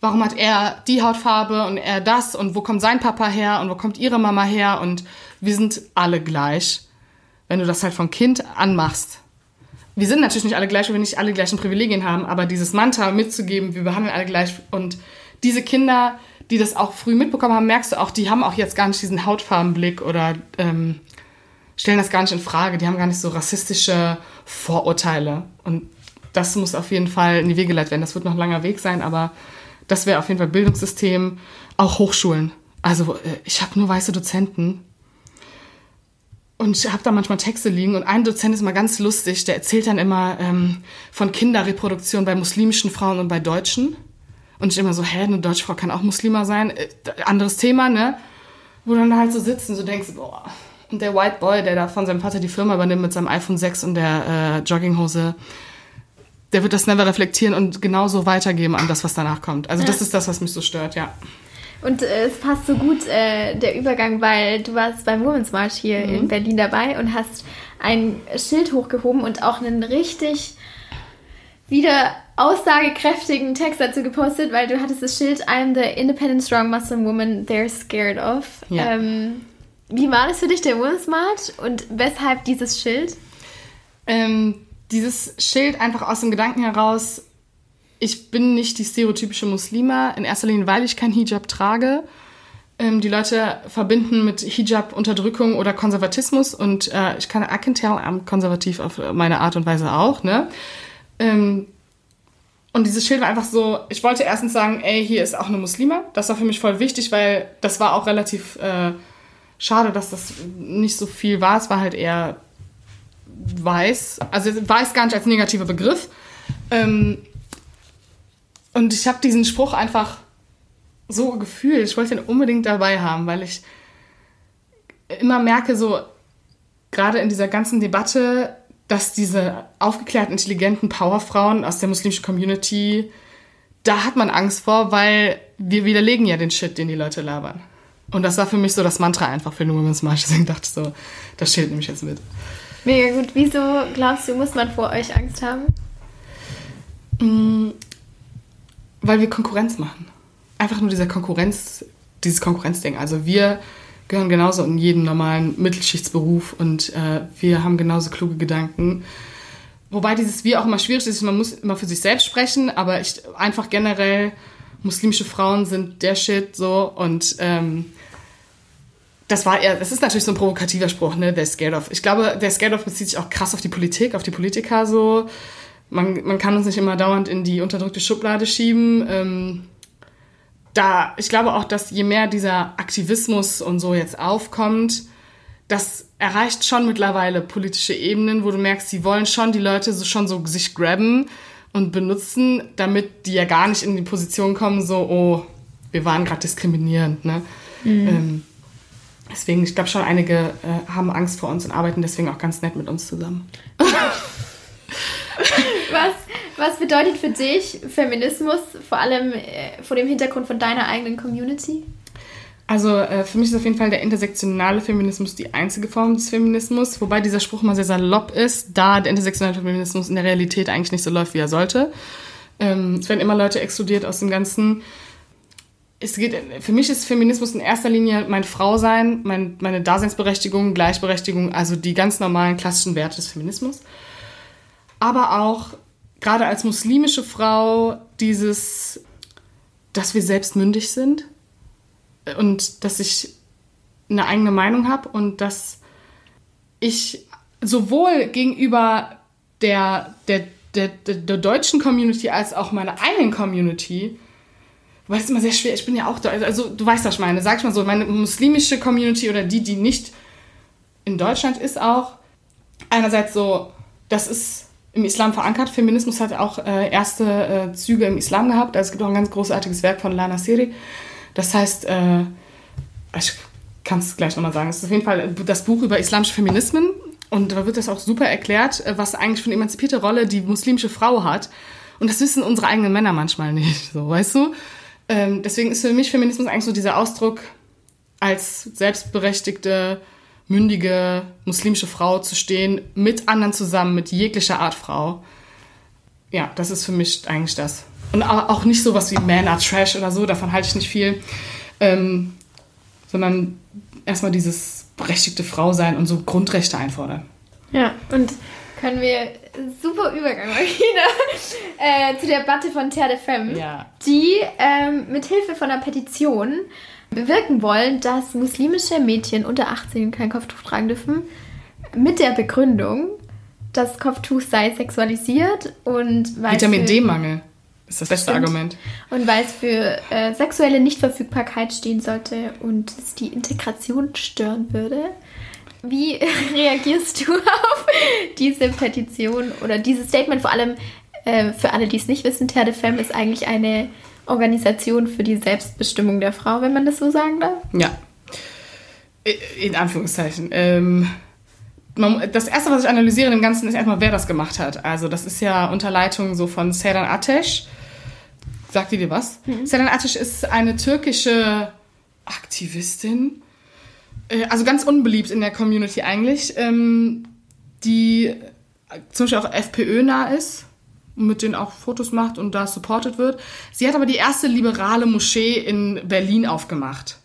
warum hat er die Hautfarbe und er das und wo kommt sein Papa her und wo kommt ihre Mama her und wir sind alle gleich. Wenn du das halt von Kind anmachst, wir sind natürlich nicht alle gleich, weil wir nicht alle gleichen Privilegien haben, aber dieses Mantra mitzugeben, wir behandeln alle gleich und diese Kinder, die das auch früh mitbekommen haben, merkst du auch, die haben auch jetzt gar nicht diesen Hautfarbenblick oder ähm, stellen das gar nicht in Frage. Die haben gar nicht so rassistische Vorurteile. Und das muss auf jeden Fall in die Wege geleitet werden. Das wird noch ein langer Weg sein, aber das wäre auf jeden Fall Bildungssystem, auch Hochschulen. Also äh, ich habe nur weiße Dozenten. Und ich habe da manchmal Texte liegen und ein Dozent ist mal ganz lustig, der erzählt dann immer ähm, von Kinderreproduktion bei muslimischen Frauen und bei Deutschen. Und ich immer so, hä, eine deutsche Frau kann auch Muslima sein. Äh, anderes Thema, ne? Wo dann halt so sitzen, so denkst, boah. Und der White Boy, der da von seinem Vater die Firma übernimmt mit seinem iPhone 6 und der äh, Jogginghose, der wird das never reflektieren und genauso weitergeben an das, was danach kommt. Also das ist das, was mich so stört, ja. Und äh, es passt so gut, äh, der Übergang, weil du warst beim Women's March hier mhm. in Berlin dabei und hast ein Schild hochgehoben und auch einen richtig wieder aussagekräftigen Text dazu gepostet, weil du hattest das Schild I'm the independent strong Muslim woman they're scared of. Ja. Ähm, wie war das für dich, der Women's March und weshalb dieses Schild? Ähm, dieses Schild einfach aus dem Gedanken heraus, ich bin nicht die stereotypische Muslima, in erster Linie, weil ich kein Hijab trage. Ähm, die Leute verbinden mit Hijab Unterdrückung oder Konservatismus und äh, ich kann, tell, I'm konservativ auf meine Art und Weise auch, ne? Ähm, und dieses Schild war einfach so, ich wollte erstens sagen, ey, hier ist auch eine Muslima. Das war für mich voll wichtig, weil das war auch relativ äh, schade, dass das nicht so viel war. Es war halt eher weiß. Also weiß gar nicht als negativer Begriff. Ähm, und ich habe diesen Spruch einfach so gefühlt. Ich wollte ihn unbedingt dabei haben, weil ich immer merke, so gerade in dieser ganzen Debatte, dass diese aufgeklärten, intelligenten Powerfrauen aus der muslimischen Community, da hat man Angst vor, weil wir widerlegen ja den Shit, den die Leute labern. Und das war für mich so das Mantra einfach für den Women's March. Deswegen dachte ich so, das Schild nehme ich jetzt mit. Mega gut. Wieso glaubst du, muss man vor euch Angst haben? Weil wir Konkurrenz machen. Einfach nur dieser Konkurrenz, dieses Konkurrenzding. Also wir gehören genauso in jeden normalen Mittelschichtsberuf und äh, wir haben genauso kluge Gedanken. Wobei dieses Wir auch immer schwierig ist, man muss immer für sich selbst sprechen, aber ich einfach generell, muslimische Frauen sind der Shit so und ähm, das war eher, das ist natürlich so ein provokativer Spruch, ne, der Scared of. Ich glaube, der Scared of bezieht sich auch krass auf die Politik, auf die Politiker so man, man kann uns nicht immer dauernd in die unterdrückte Schublade schieben. Ähm, da, ich glaube auch, dass je mehr dieser Aktivismus und so jetzt aufkommt, das erreicht schon mittlerweile politische Ebenen, wo du merkst, sie wollen schon die Leute so schon so sich grabben und benutzen, damit die ja gar nicht in die Position kommen, so, oh, wir waren gerade diskriminierend. Ne? Mhm. Ähm, deswegen, ich glaube schon, einige äh, haben Angst vor uns und arbeiten deswegen auch ganz nett mit uns zusammen. was, was bedeutet für dich Feminismus, vor allem äh, vor dem Hintergrund von deiner eigenen Community? Also äh, für mich ist auf jeden Fall der intersektionale Feminismus die einzige Form des Feminismus, wobei dieser Spruch mal sehr salopp ist, da der intersektionale Feminismus in der Realität eigentlich nicht so läuft, wie er sollte. Ähm, es werden immer Leute exkludiert aus dem Ganzen. Es geht, für mich ist Feminismus in erster Linie mein Frausein, mein, meine Daseinsberechtigung, Gleichberechtigung, also die ganz normalen klassischen Werte des Feminismus aber auch gerade als muslimische Frau dieses, dass wir selbst mündig sind und dass ich eine eigene Meinung habe und dass ich sowohl gegenüber der, der, der, der, deutschen Community als auch meiner eigenen Community, weil es immer sehr schwer, ich bin ja auch, also du weißt, was ich meine, sag ich mal so, meine muslimische Community oder die, die nicht in Deutschland ist auch, einerseits so, das ist im Islam verankert. Feminismus hat auch äh, erste äh, Züge im Islam gehabt. Also es gibt auch ein ganz großartiges Werk von Lana Siri. Das heißt, äh, ich kann es gleich nochmal sagen, es ist auf jeden Fall das Buch über islamische Feminismen. Und da wird das auch super erklärt, äh, was eigentlich für eine emanzipierte Rolle die muslimische Frau hat. Und das wissen unsere eigenen Männer manchmal nicht, so, weißt du? Ähm, deswegen ist für mich Feminismus eigentlich so dieser Ausdruck als selbstberechtigte mündige muslimische Frau zu stehen, mit anderen zusammen, mit jeglicher Art Frau. Ja, das ist für mich eigentlich das. Und auch nicht so was wie Man are Trash oder so, davon halte ich nicht viel. Ähm, sondern erstmal dieses berechtigte Frau sein und so Grundrechte einfordern. Ja, und können wir super Übergang wieder äh, zu der Debatte von Terre de Femme, Ja. die ähm, mit Hilfe von einer Petition bewirken wollen, dass muslimische Mädchen unter 18 kein Kopftuch tragen dürfen, mit der Begründung, das Kopftuch sei sexualisiert und weil Vitamin D-Mangel ist das beste Stimmt. Argument. und weil es für äh, sexuelle Nichtverfügbarkeit stehen sollte und es die Integration stören würde. Wie reagierst du auf diese Petition oder dieses Statement? Vor allem äh, für alle, die es nicht wissen, Terre de Femme ist eigentlich eine Organisation für die Selbstbestimmung der Frau, wenn man das so sagen darf. Ja. In Anführungszeichen. Ähm, man- das erste, was ich analysiere im Ganzen, ist erstmal, wer das gemacht hat. Also, das ist ja unter Leitung so von Sedan Ateş. Sagt ihr dir was? Sedan Ateş ist eine türkische Aktivistin. Äh, Also ganz unbeliebt in der Community eigentlich, ähm, die zum Beispiel auch FPÖ-nah ist und mit denen auch Fotos macht und da supported wird. Sie hat aber die erste liberale Moschee in Berlin aufgemacht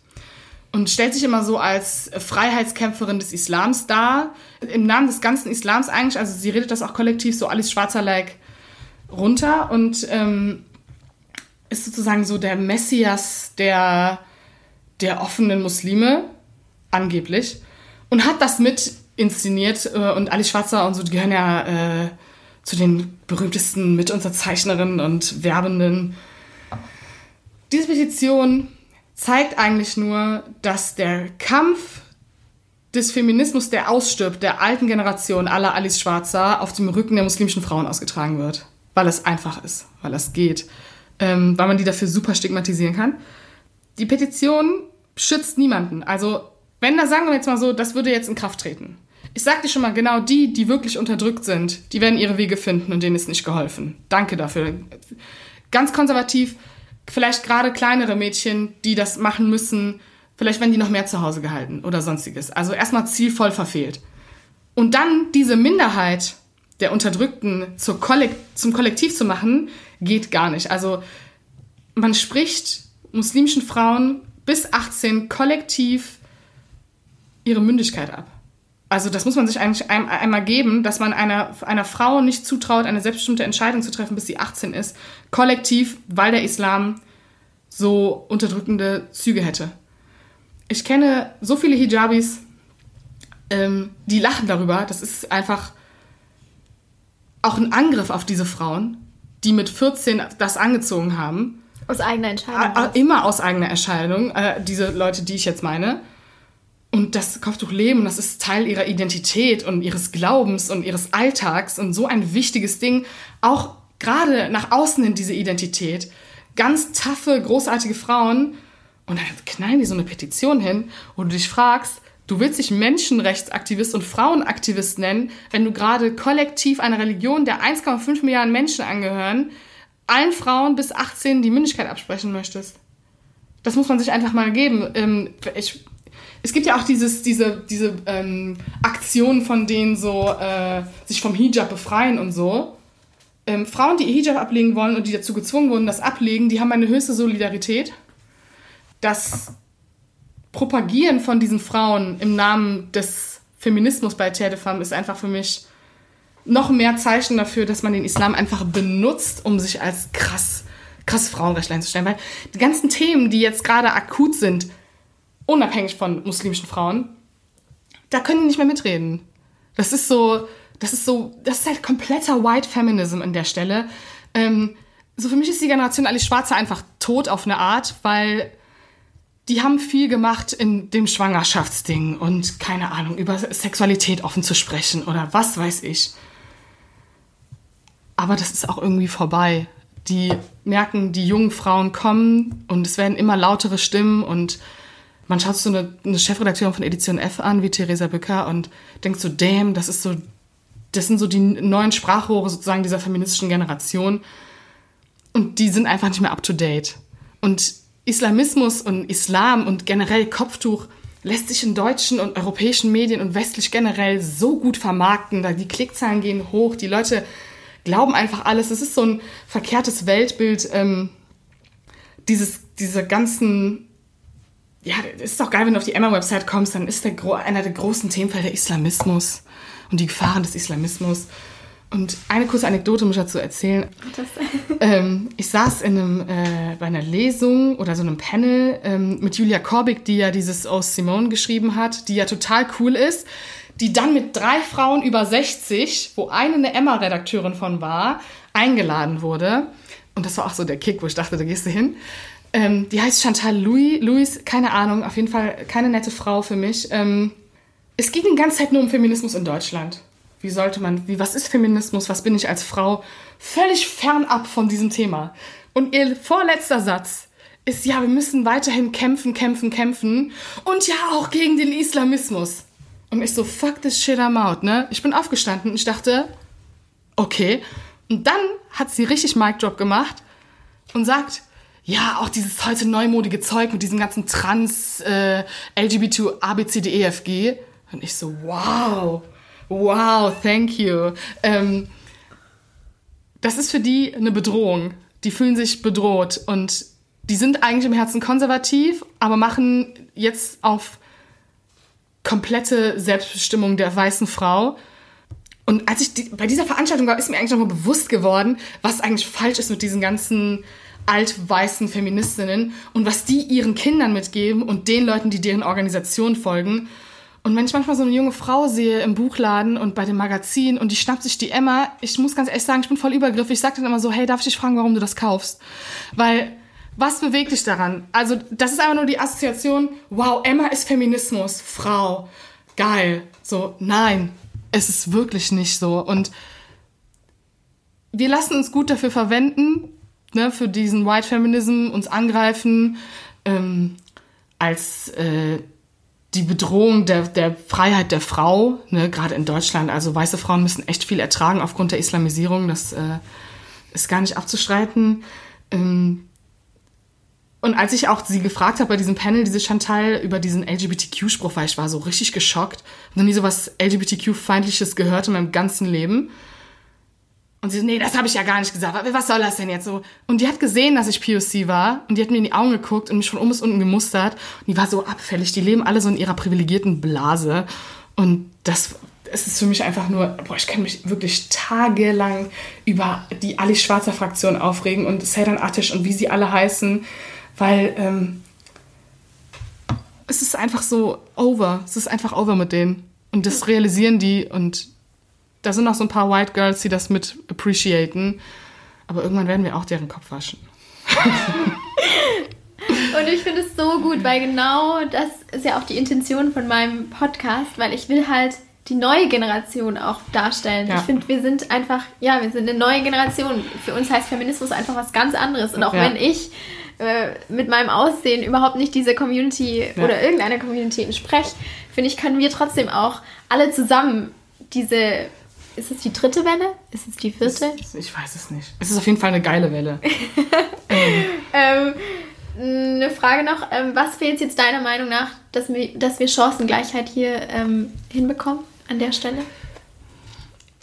und stellt sich immer so als Freiheitskämpferin des Islams dar. Im Namen des ganzen Islams eigentlich, also sie redet das auch kollektiv so Alice Schwarzer-like runter und ähm, ist sozusagen so der Messias der, der offenen Muslime, angeblich, und hat das mit inszeniert äh, und Alice Schwarzer und so, die gehören ja äh, zu den berühmtesten Mitunterzeichnerinnen und Werbenden. Diese Petition zeigt eigentlich nur, dass der Kampf des Feminismus, der ausstirbt, der alten Generation aller Alice Schwarzer, auf dem Rücken der muslimischen Frauen ausgetragen wird. Weil es einfach ist, weil es geht. Ähm, weil man die dafür super stigmatisieren kann. Die Petition schützt niemanden. Also, wenn da sagen wir jetzt mal so, das würde jetzt in Kraft treten. Ich sag dir schon mal, genau die, die wirklich unterdrückt sind, die werden ihre Wege finden und denen ist nicht geholfen. Danke dafür. Ganz konservativ, vielleicht gerade kleinere Mädchen, die das machen müssen, vielleicht werden die noch mehr zu Hause gehalten oder sonstiges. Also erstmal zielvoll verfehlt. Und dann diese Minderheit der Unterdrückten zur Kollek zum Kollektiv zu machen, geht gar nicht. Also man spricht muslimischen Frauen bis 18 kollektiv ihre Mündigkeit ab. Also das muss man sich eigentlich ein, einmal geben, dass man einer, einer Frau nicht zutraut, eine selbstbestimmte Entscheidung zu treffen, bis sie 18 ist, kollektiv, weil der Islam so unterdrückende Züge hätte. Ich kenne so viele Hijabis, ähm, die lachen darüber. Das ist einfach auch ein Angriff auf diese Frauen, die mit 14 das angezogen haben. Aus eigener Entscheidung. Ah, ah, Immer aus eigener Erscheinung, äh, diese Leute, die ich jetzt meine. Und das Kopftuch leben, das ist Teil ihrer Identität und ihres Glaubens und ihres Alltags und so ein wichtiges Ding. Auch gerade nach außen in diese Identität. Ganz taffe, großartige Frauen. Und dann knallen die so eine Petition hin, wo du dich fragst, du willst dich Menschenrechtsaktivist und Frauenaktivist nennen, wenn du gerade kollektiv einer Religion, der 1,5 Milliarden Menschen angehören, allen Frauen bis 18 die Mündigkeit absprechen möchtest. Das muss man sich einfach mal geben. Ähm, ich, es gibt ja auch dieses, diese, diese ähm, Aktionen, von denen so äh, sich vom Hijab befreien und so. Ähm, Frauen, die ihr Hijab ablegen wollen und die dazu gezwungen wurden, das ablegen, die haben eine höchste Solidarität. Das Propagieren von diesen Frauen im Namen des Feminismus bei Terre de Femme ist einfach für mich noch mehr Zeichen dafür, dass man den Islam einfach benutzt, um sich als krass, krass Frauenrechtler hinzustellen. Weil die ganzen Themen, die jetzt gerade akut sind, unabhängig von muslimischen Frauen, da können die nicht mehr mitreden. Das ist so, das ist so, das ist halt kompletter White Feminism an der Stelle. Ähm, so für mich ist die Generation Alice Schwarzer einfach tot auf eine Art, weil die haben viel gemacht in dem Schwangerschaftsding und keine Ahnung, über Sexualität offen zu sprechen oder was weiß ich. Aber das ist auch irgendwie vorbei. Die merken, die jungen Frauen kommen und es werden immer lautere Stimmen und man schaut so eine, eine Chefredakteurin von Edition F an, wie Theresa Bücker, und denkt so, damn, das ist so, das sind so die neuen Sprachrohre sozusagen dieser feministischen Generation. Und die sind einfach nicht mehr up to date. Und Islamismus und Islam und generell Kopftuch lässt sich in deutschen und europäischen Medien und westlich generell so gut vermarkten. Da die Klickzahlen gehen hoch, die Leute glauben einfach alles. Es ist so ein verkehrtes Weltbild. Ähm, dieses, diese ganzen, ja, es ist auch geil, wenn du auf die Emma-Website kommst, dann ist der, einer der großen Themenfelder Islamismus. und die Gefahren des Islamismus. Und eine kurze Anekdote muss ich dazu erzählen. ähm, ich saß in einem, äh, bei einer Lesung oder so einem Panel ähm, mit Julia Korbig, die ja dieses Aus Simone geschrieben hat, die ja total cool ist, die dann mit drei Frauen über 60, wo eine eine Emma-Redakteurin von war, eingeladen wurde. Und das war auch so der Kick, wo ich dachte, da gehst du hin. Ähm, die heißt Chantal Louis, Louis, keine Ahnung, auf jeden Fall keine nette Frau für mich. Ähm, es ging die ganze Zeit nur um Feminismus in Deutschland. Wie sollte man, wie, was ist Feminismus? Was bin ich als Frau? Völlig fernab von diesem Thema. Und ihr vorletzter Satz ist, ja, wir müssen weiterhin kämpfen, kämpfen, kämpfen. Und ja, auch gegen den Islamismus. Und ich so, fuck this shit I'm out, ne? Ich bin aufgestanden und ich dachte, okay. Und dann hat sie richtig Mic Drop gemacht und sagt, ja, auch dieses heute neumodige Zeug mit diesem ganzen Trans, äh, LGBT, ABCD, EFG. Und ich so, wow. Wow, thank you. Ähm, das ist für die eine Bedrohung. Die fühlen sich bedroht und die sind eigentlich im Herzen konservativ, aber machen jetzt auf komplette Selbstbestimmung der weißen Frau. Und als ich die, bei dieser Veranstaltung war, ist mir eigentlich nochmal bewusst geworden, was eigentlich falsch ist mit diesen ganzen altweißen Feministinnen und was die ihren Kindern mitgeben und den Leuten, die deren Organisation folgen. Und wenn ich manchmal so eine junge Frau sehe im Buchladen und bei dem Magazin und die schnappt sich die Emma, ich muss ganz ehrlich sagen, ich bin voll übergriffig. Ich sage dann immer so, hey, darf ich dich fragen, warum du das kaufst? Weil, was bewegt dich daran? Also, das ist einfach nur die Assoziation, wow, Emma ist Feminismus, Frau, geil. So, nein, es ist wirklich nicht so. Und wir lassen uns gut dafür verwenden, ne, für diesen White Feminism, uns angreifen, ähm, als... Äh, die Bedrohung der, der Freiheit der Frau, ne, gerade in Deutschland. Also weiße Frauen müssen echt viel ertragen aufgrund der Islamisierung. Das äh, ist gar nicht abzustreiten. Ähm, und als ich auch sie gefragt habe bei diesem Panel, diese Chantal, über diesen LGBTQ-Spruch, weil ich war so richtig geschockt. Ich noch nie so was LGBTQ-Feindliches gehört in meinem ganzen Leben. Und sie so, nee, das habe ich ja gar nicht gesagt. Was soll das denn jetzt so? Und die hat gesehen, dass ich POC war und die hat mir in die Augen geguckt und mich von oben bis unten gemustert. Und die war so abfällig. Die leben alle so in ihrer privilegierten Blase. Und das es ist für mich einfach nur, boah, ich kann mich wirklich tagelang über die Ali Schwarzer Fraktion aufregen und Seydan Atish und wie sie alle heißen, weil ähm, es ist einfach so over. Es ist einfach over mit denen. Und das realisieren die und da sind noch so ein paar White Girls, die das mit appreciaten. Aber irgendwann werden wir auch deren Kopf waschen. Und ich finde es so gut, weil genau das ist ja auch die Intention von meinem Podcast, weil ich will halt die neue Generation auch darstellen. Ja. Ich finde, wir sind einfach, ja, wir sind eine neue Generation. Für uns heißt Feminismus einfach was ganz anderes. Und auch ja. wenn ich äh, mit meinem Aussehen überhaupt nicht dieser Community ja. oder irgendeiner Community entspreche, finde ich, können wir trotzdem auch alle zusammen diese ist es die dritte Welle? Ist es die vierte? ich weiß es nicht. Es ist auf jeden Fall eine geile Welle. ähm. Ähm, eine Frage noch. Ähm, was fehlt jetzt deiner Meinung nach, dass wir, dass wir Chancengleichheit hier ähm, hinbekommen an der Stelle?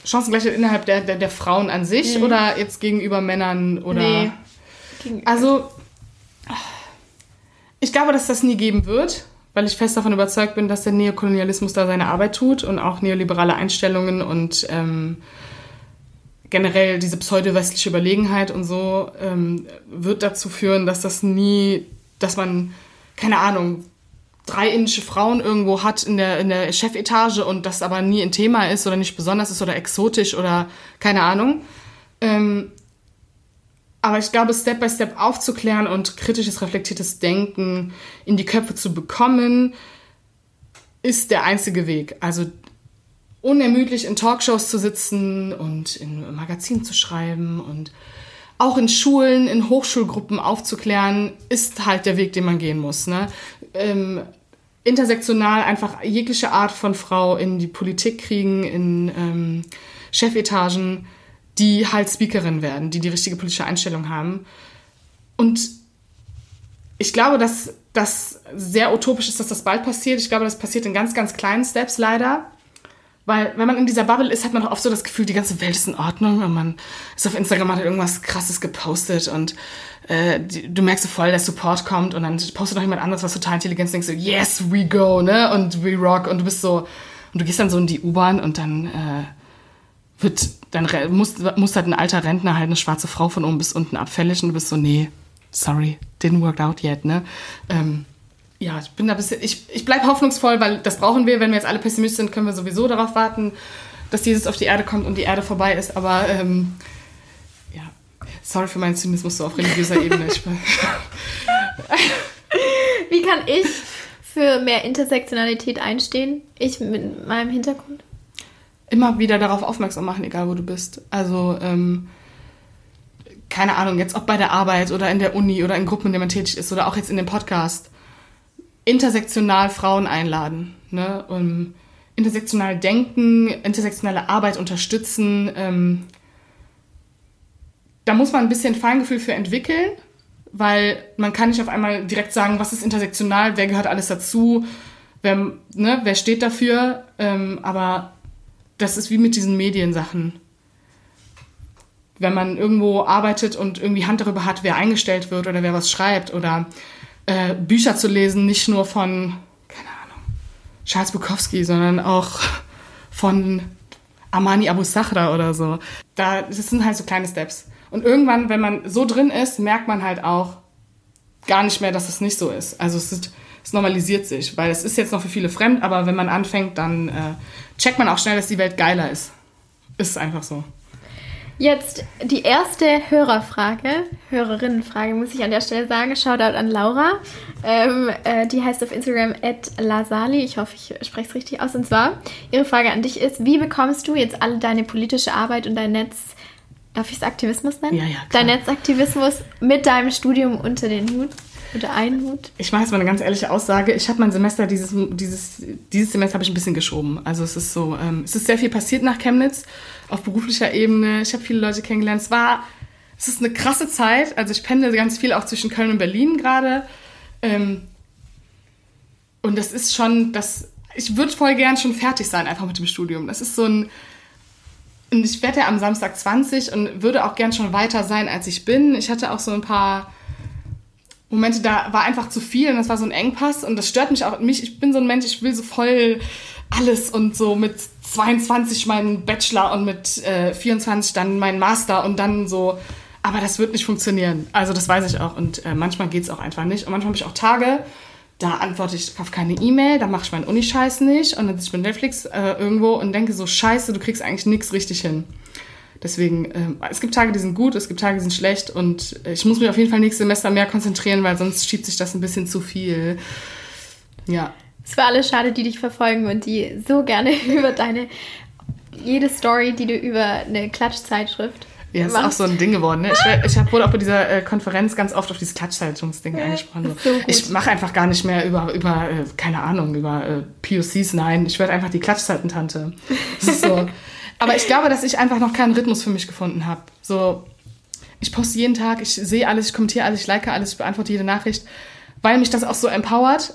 Chancengleichheit innerhalb der, der, der Frauen an sich mhm. oder jetzt gegenüber Männern oder. Nee. Also, ich glaube, dass das nie geben wird weil ich fest davon überzeugt bin, dass der Neokolonialismus da seine Arbeit tut und auch neoliberale Einstellungen und ähm, generell diese pseudo-westliche Überlegenheit und so ähm, wird dazu führen, dass das nie, dass man, keine Ahnung, drei indische Frauen irgendwo hat in der, in der Chefetage und das aber nie ein Thema ist oder nicht besonders ist oder exotisch oder keine Ahnung. Ähm, aber ich glaube, Step by Step aufzuklären und kritisches, reflektiertes Denken in die Köpfe zu bekommen, ist der einzige Weg. Also unermüdlich in Talkshows zu sitzen und in Magazinen zu schreiben und auch in Schulen, in Hochschulgruppen aufzuklären, ist halt der Weg, den man gehen muss. Ne? Ähm, intersektional einfach jegliche Art von Frau in die Politik kriegen, in ähm, Chefetagen die halt Speakerin werden, die die richtige politische Einstellung haben. Und ich glaube, dass das sehr utopisch ist, dass das bald passiert. Ich glaube, das passiert in ganz, ganz kleinen Steps leider. Weil, wenn man in dieser Bubble ist, hat man auch oft so das Gefühl, die ganze Welt ist in Ordnung und man ist auf Instagram, hat irgendwas Krasses gepostet und äh, die, du merkst so voll, der Support kommt und dann postet noch jemand anderes was total intelligent und denkst so, yes, we go, ne? Und we rock und du bist so, Und du gehst dann so in die U-Bahn und dann äh, wird, dann muss, muss halt ein alter Rentner halt eine schwarze Frau von oben bis unten abfällig und du bist so, nee, sorry, didn't work out yet, ne? Ähm, ja, ich bin da ein bisschen, ich, ich bleib hoffnungsvoll, weil das brauchen wir. Wenn wir jetzt alle pessimistisch sind, können wir sowieso darauf warten, dass Jesus auf die Erde kommt und die Erde vorbei ist. Aber ähm, ja, sorry für meinen Zynismus so auf religiöser Ebene. Wie kann ich für mehr Intersektionalität einstehen? Ich mit meinem Hintergrund? Immer wieder darauf aufmerksam machen, egal wo du bist. Also, ähm, keine Ahnung, jetzt ob bei der Arbeit oder in der Uni oder in Gruppen, in denen man tätig ist oder auch jetzt in dem Podcast. Intersektional Frauen einladen. Ne? Um, intersektional denken, intersektionale Arbeit unterstützen. Ähm, da muss man ein bisschen Feingefühl für entwickeln, weil man kann nicht auf einmal direkt sagen, was ist intersektional, wer gehört alles dazu, wer, ne, wer steht dafür. Ähm, aber das ist wie mit diesen Mediensachen. Wenn man irgendwo arbeitet und irgendwie Hand darüber hat, wer eingestellt wird oder wer was schreibt oder äh, Bücher zu lesen, nicht nur von, keine Ahnung, Charles Bukowski, sondern auch von Amani Abu Sachra oder so. Da, das sind halt so kleine Steps. Und irgendwann, wenn man so drin ist, merkt man halt auch gar nicht mehr, dass es nicht so ist. Also es, ist, es normalisiert sich, weil es ist jetzt noch für viele fremd, aber wenn man anfängt, dann äh, checkt man auch schnell, dass die Welt geiler ist. Ist einfach so. Jetzt die erste Hörerfrage, Hörerinnenfrage, muss ich an der Stelle sagen. Shoutout an Laura. Ähm, äh, die heißt auf Instagram lasali. Ich hoffe, ich spreche es richtig aus. Und zwar, ihre Frage an dich ist: Wie bekommst du jetzt alle deine politische Arbeit und dein Netz, darf ich es Aktivismus nennen? Ja, ja. Klar. Dein Netzaktivismus mit deinem Studium unter den Hut? Oder einen Hut? Ich mache jetzt mal eine ganz ehrliche Aussage. Ich habe mein Semester, dieses, dieses, dieses Semester habe ich ein bisschen geschoben. Also es ist so, ähm, es ist sehr viel passiert nach Chemnitz auf beruflicher Ebene. Ich habe viele Leute kennengelernt. Es war, es ist eine krasse Zeit. Also ich pendle ganz viel auch zwischen Köln und Berlin gerade. Ähm, und das ist schon, das, ich würde voll gern schon fertig sein einfach mit dem Studium. Das ist so ein, und ich werde ja am Samstag 20 und würde auch gern schon weiter sein, als ich bin. Ich hatte auch so ein paar Momente, da war einfach zu viel und das war so ein Engpass und das stört mich auch. Mich, ich bin so ein Mensch, ich will so voll alles und so mit 22 meinen Bachelor und mit äh, 24 dann meinen Master und dann so. Aber das wird nicht funktionieren. Also das weiß ich auch. Und äh, manchmal geht es auch einfach nicht. Und manchmal habe ich auch Tage, da antworte ich auf keine E-Mail, da mache ich meinen Unischeiß nicht und dann sitze ich mit Netflix äh, irgendwo und denke so, scheiße, du kriegst eigentlich nichts richtig hin. Deswegen, äh, es gibt Tage, die sind gut, es gibt Tage, die sind schlecht und äh, ich muss mich auf jeden Fall nächstes Semester mehr konzentrieren, weil sonst schiebt sich das ein bisschen zu viel. Ja. Es war alles schade, die dich verfolgen und die so gerne über deine, jede Story, die du über eine Klatschzeitschrift ja, ist auch so ein Ding geworden. Ne? Ich, ich hab, wurde auch bei dieser äh, Konferenz ganz oft auf dieses Klatschzeitungsding ja, angesprochen. So ich mache einfach gar nicht mehr über, über äh, keine Ahnung, über äh, POCs, nein. Ich werde einfach die Klatschzeitentante. Das ist so. Aber ich glaube, dass ich einfach noch keinen Rhythmus für mich gefunden habe. So, ich poste jeden Tag, ich sehe alles, ich kommentiere alles, ich like alles, ich beantworte jede Nachricht, weil mich das auch so empowert.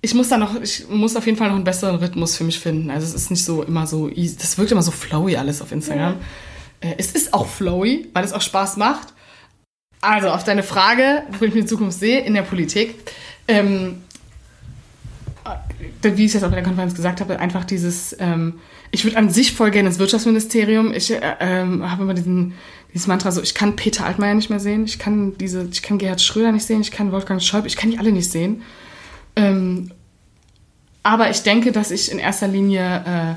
Ich muss da noch, ich muss auf jeden Fall noch einen besseren Rhythmus für mich finden. Also es ist nicht so immer so, easy. das wirkt immer so flowy alles auf Instagram. Ja. Äh, es ist auch flowy, weil es auch Spaß macht. Also auf deine Frage, wo ich mich in Zukunft sehe, in der Politik. Ähm, wie ich es jetzt auch bei der Konferenz gesagt habe, einfach dieses, ähm, ich würde an sich voll gerne ins Wirtschaftsministerium. Ich äh, ähm, habe immer diesen, dieses Mantra so, ich kann Peter Altmaier nicht mehr sehen, ich kann diese, ich kann Gerhard Schröder nicht sehen, ich kann Wolfgang Schäuble, ich kann die alle nicht sehen. Ähm, aber ich denke, dass ich in erster Linie äh,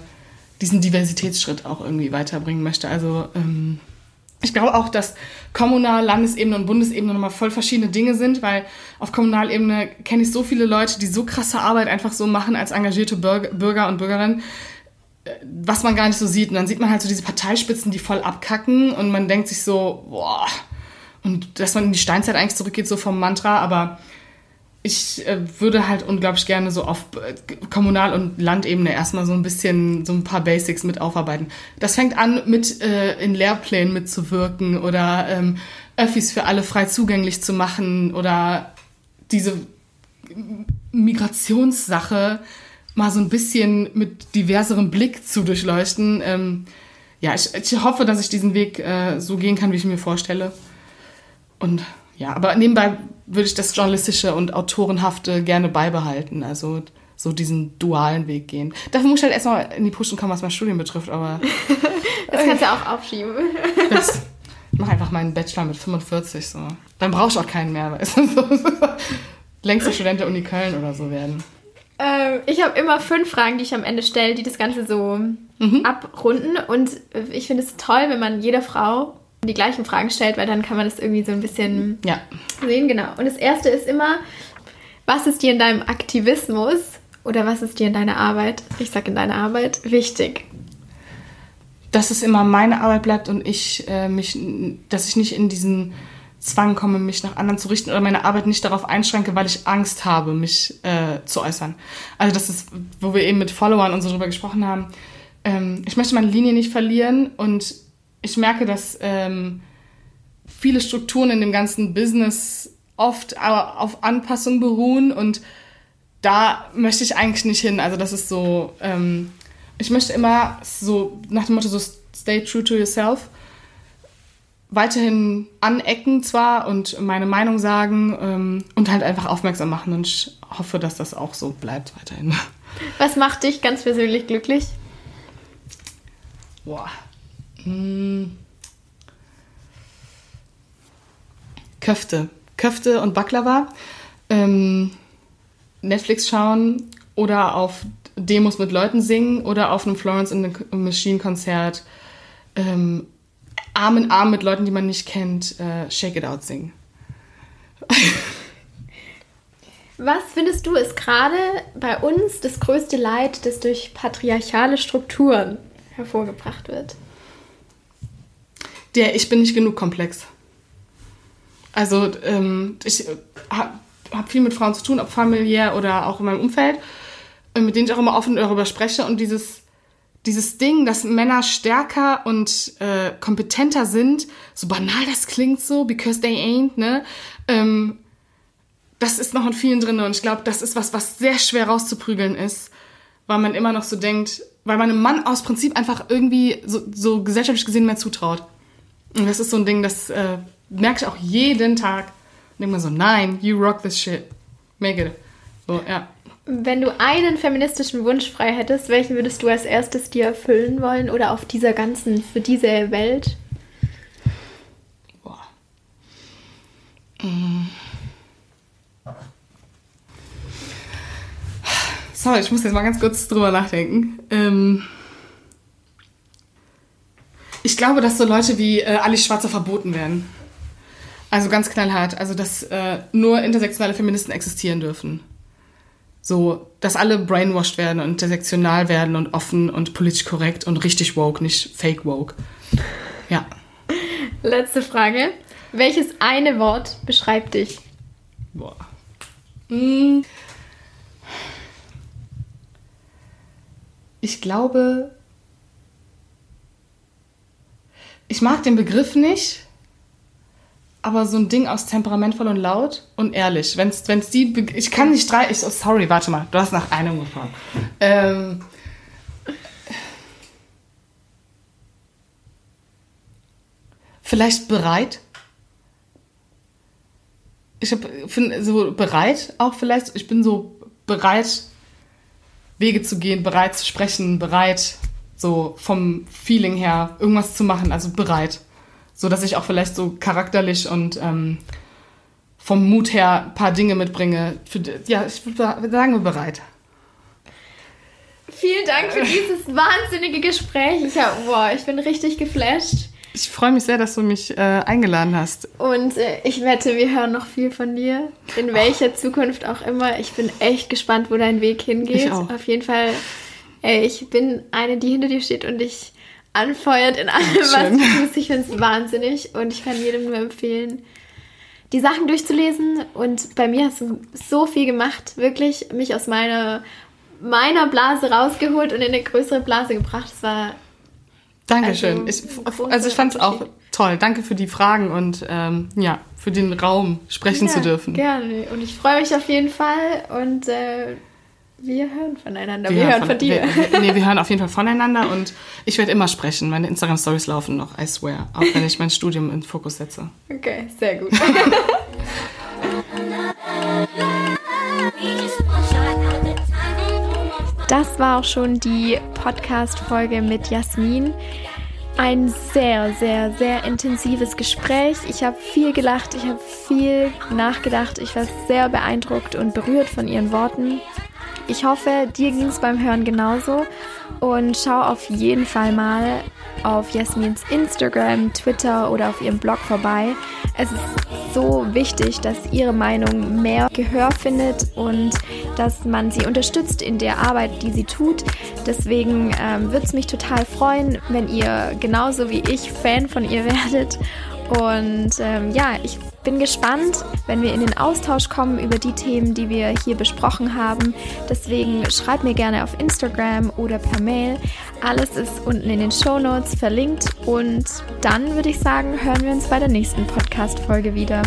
diesen Diversitätsschritt auch irgendwie weiterbringen möchte. Also ähm, ich glaube auch, dass Kommunal-, Landesebene und Bundesebene nochmal voll verschiedene Dinge sind, weil auf Kommunalebene kenne ich so viele Leute, die so krasse Arbeit einfach so machen als engagierte Bürger und Bürgerinnen, äh, was man gar nicht so sieht. Und dann sieht man halt so diese Parteispitzen, die voll abkacken und man denkt sich so, boah, und dass man in die Steinzeit eigentlich zurückgeht, so vom Mantra, aber ich äh, würde halt unglaublich gerne so auf äh, Kommunal- und Landebene erstmal so ein bisschen so ein paar Basics mit aufarbeiten. Das fängt an mit äh, in Lehrplänen mitzuwirken oder ähm, Öffis für alle frei zugänglich zu machen oder diese Migrationssache mal so ein bisschen mit diverserem Blick zu durchleuchten. Ähm, ja, ich, ich, hoffe, dass ich diesen Weg äh, so gehen kann, wie ich mir vorstelle. Und ja, aber nebenbei würde ich das Journalistische und Autorenhafte gerne beibehalten. Also so diesen dualen Weg gehen. Dafür muss ich halt erstmal in die Puschen kommen, was mein Studium betrifft, aber. das kannst du auch aufschieben. Das, ich mach einfach meinen Bachelor mit 45 so. Dann brauche ich auch keinen mehr, weißt du? So, längster Student der Uni Köln oder so werden. Ähm, ich habe immer fünf Fragen, die ich am Ende stelle, die das Ganze so mhm. abrunden. Und ich finde es toll, wenn man jeder Frau die gleichen Fragen stellt, weil dann kann man das irgendwie so ein bisschen ja. sehen. Genau. Und das erste ist immer, was ist dir in deinem Aktivismus oder was ist dir in deiner Arbeit, ich sage in deiner Arbeit, wichtig? Dass es immer meine Arbeit bleibt und ich äh, mich, dass ich nicht in diesen Zwang komme, mich nach anderen zu richten oder meine Arbeit nicht darauf einschränke, weil ich Angst habe, mich äh, zu äußern. Also das ist, wo wir eben mit Followern und so drüber gesprochen haben. Ähm, ich möchte meine Linie nicht verlieren und ich merke, dass ähm, viele Strukturen in dem ganzen Business oft auf Anpassung beruhen und da möchte ich eigentlich nicht hin. Also das ist so, ähm, ich möchte immer so nach dem Motto so stay true to yourself, weiterhin anecken zwar und meine Meinung sagen ähm, und halt einfach aufmerksam machen und ich hoffe, dass das auch so bleibt weiterhin. Was macht dich ganz persönlich glücklich? Boah. Hm. Köfte. Köfte und Baklava, ähm, Netflix schauen oder auf Demos mit Leuten singen oder auf einem Florence in the Machine Konzert ähm, Arm in Arm mit Leuten, die man nicht kennt, äh, Shake It Out singen. Was findest du ist gerade bei uns das größte Leid, das durch patriarchale Strukturen hervorgebracht wird? Der Ich bin nicht genug Komplex. Also ähm, ich habe hab viel mit Frauen zu tun, ob familiär oder auch in meinem Umfeld, äh, mit denen ich auch immer offen darüber spreche. Und dieses, dieses Ding, dass Männer stärker und äh, kompetenter sind, so banal das klingt so, because they ain't, ne? Ähm, das ist noch in vielen drin und ich glaube, das ist was, was sehr schwer rauszuprügeln ist, weil man immer noch so denkt, weil man einem Mann aus Prinzip einfach irgendwie so, so gesellschaftlich gesehen mehr zutraut. Und das ist so ein Ding, das äh, merke ich auch jeden Tag. Denke mir so, nein, you rock this shit. Make it. So, ja. Wenn du einen feministischen Wunsch frei hättest, welchen würdest du als erstes dir erfüllen wollen oder auf dieser ganzen, für diese Welt? Boah. Mm. Sorry, ich muss jetzt mal ganz kurz drüber nachdenken. Ähm ich glaube, dass so Leute wie äh, Alice Schwarzer verboten werden. Also ganz knallhart. Also, dass äh, nur intersektionale Feministen existieren dürfen. So, dass alle brainwashed werden und intersektional werden und offen und politisch korrekt und richtig woke, nicht fake woke. Ja. Letzte Frage. Welches eine Wort beschreibt dich? Boah. Hm. Ich glaube, ich mag den Begriff nicht, aber so ein Ding aus temperamentvoll und laut und ehrlich. Wenn es die. Be ich kann nicht drei. Ich, oh, sorry, warte mal. Du hast nach einem gefragt. Ähm, vielleicht bereit. Ich bin so bereit auch vielleicht. Ich bin so bereit, Wege zu gehen, bereit zu sprechen, bereit, so vom Feeling her irgendwas zu machen, also bereit so dass ich auch vielleicht so charakterlich und ähm, vom Mut her ein paar Dinge mitbringe. Für, ja, ich würde sagen, wir bereit. Vielen Dank für dieses wahnsinnige Gespräch. Ich, hab, boah, ich bin richtig geflasht. Ich freue mich sehr, dass du mich äh, eingeladen hast. Und äh, ich wette, wir hören noch viel von dir. In welcher oh. Zukunft auch immer. Ich bin echt gespannt, wo dein Weg hingeht. Auf jeden Fall, ey, ich bin eine, die hinter dir steht und ich anfeuert in allem, was du tust. Ich finde es wahnsinnig und ich kann jedem nur empfehlen, die Sachen durchzulesen. Und bei mir hast du so viel gemacht, wirklich mich aus meiner, meiner Blase rausgeholt und in eine größere Blase gebracht. Es war. Dankeschön. Also, ich, also ich fand es auch toll. Danke für die Fragen und ähm, ja, für den Raum sprechen ja, zu dürfen. Gerne. Und ich freue mich auf jeden Fall und äh, wir hören voneinander. Wir, wir hören von, von dir. Wir, nee, wir hören auf jeden Fall voneinander und ich werde immer sprechen. Meine Instagram-Stories laufen noch, I swear. Auch wenn ich mein Studium in Fokus setze. Okay, sehr gut. das war auch schon die Podcast-Folge mit Jasmin. Ein sehr, sehr, sehr intensives Gespräch. Ich habe viel gelacht, ich habe viel nachgedacht. Ich war sehr beeindruckt und berührt von ihren Worten. Ich hoffe, dir ging es beim Hören genauso und schau auf jeden Fall mal auf Jasmins Instagram, Twitter oder auf ihrem Blog vorbei. Es ist so wichtig, dass ihre Meinung mehr Gehör findet und dass man sie unterstützt in der Arbeit, die sie tut. Deswegen ähm, würde es mich total freuen, wenn ihr genauso wie ich Fan von ihr werdet. Und ähm, ja, ich bin gespannt, wenn wir in den Austausch kommen über die Themen, die wir hier besprochen haben. Deswegen schreibt mir gerne auf Instagram oder per Mail. Alles ist unten in den Show Notes verlinkt. Und dann würde ich sagen, hören wir uns bei der nächsten Podcast-Folge wieder.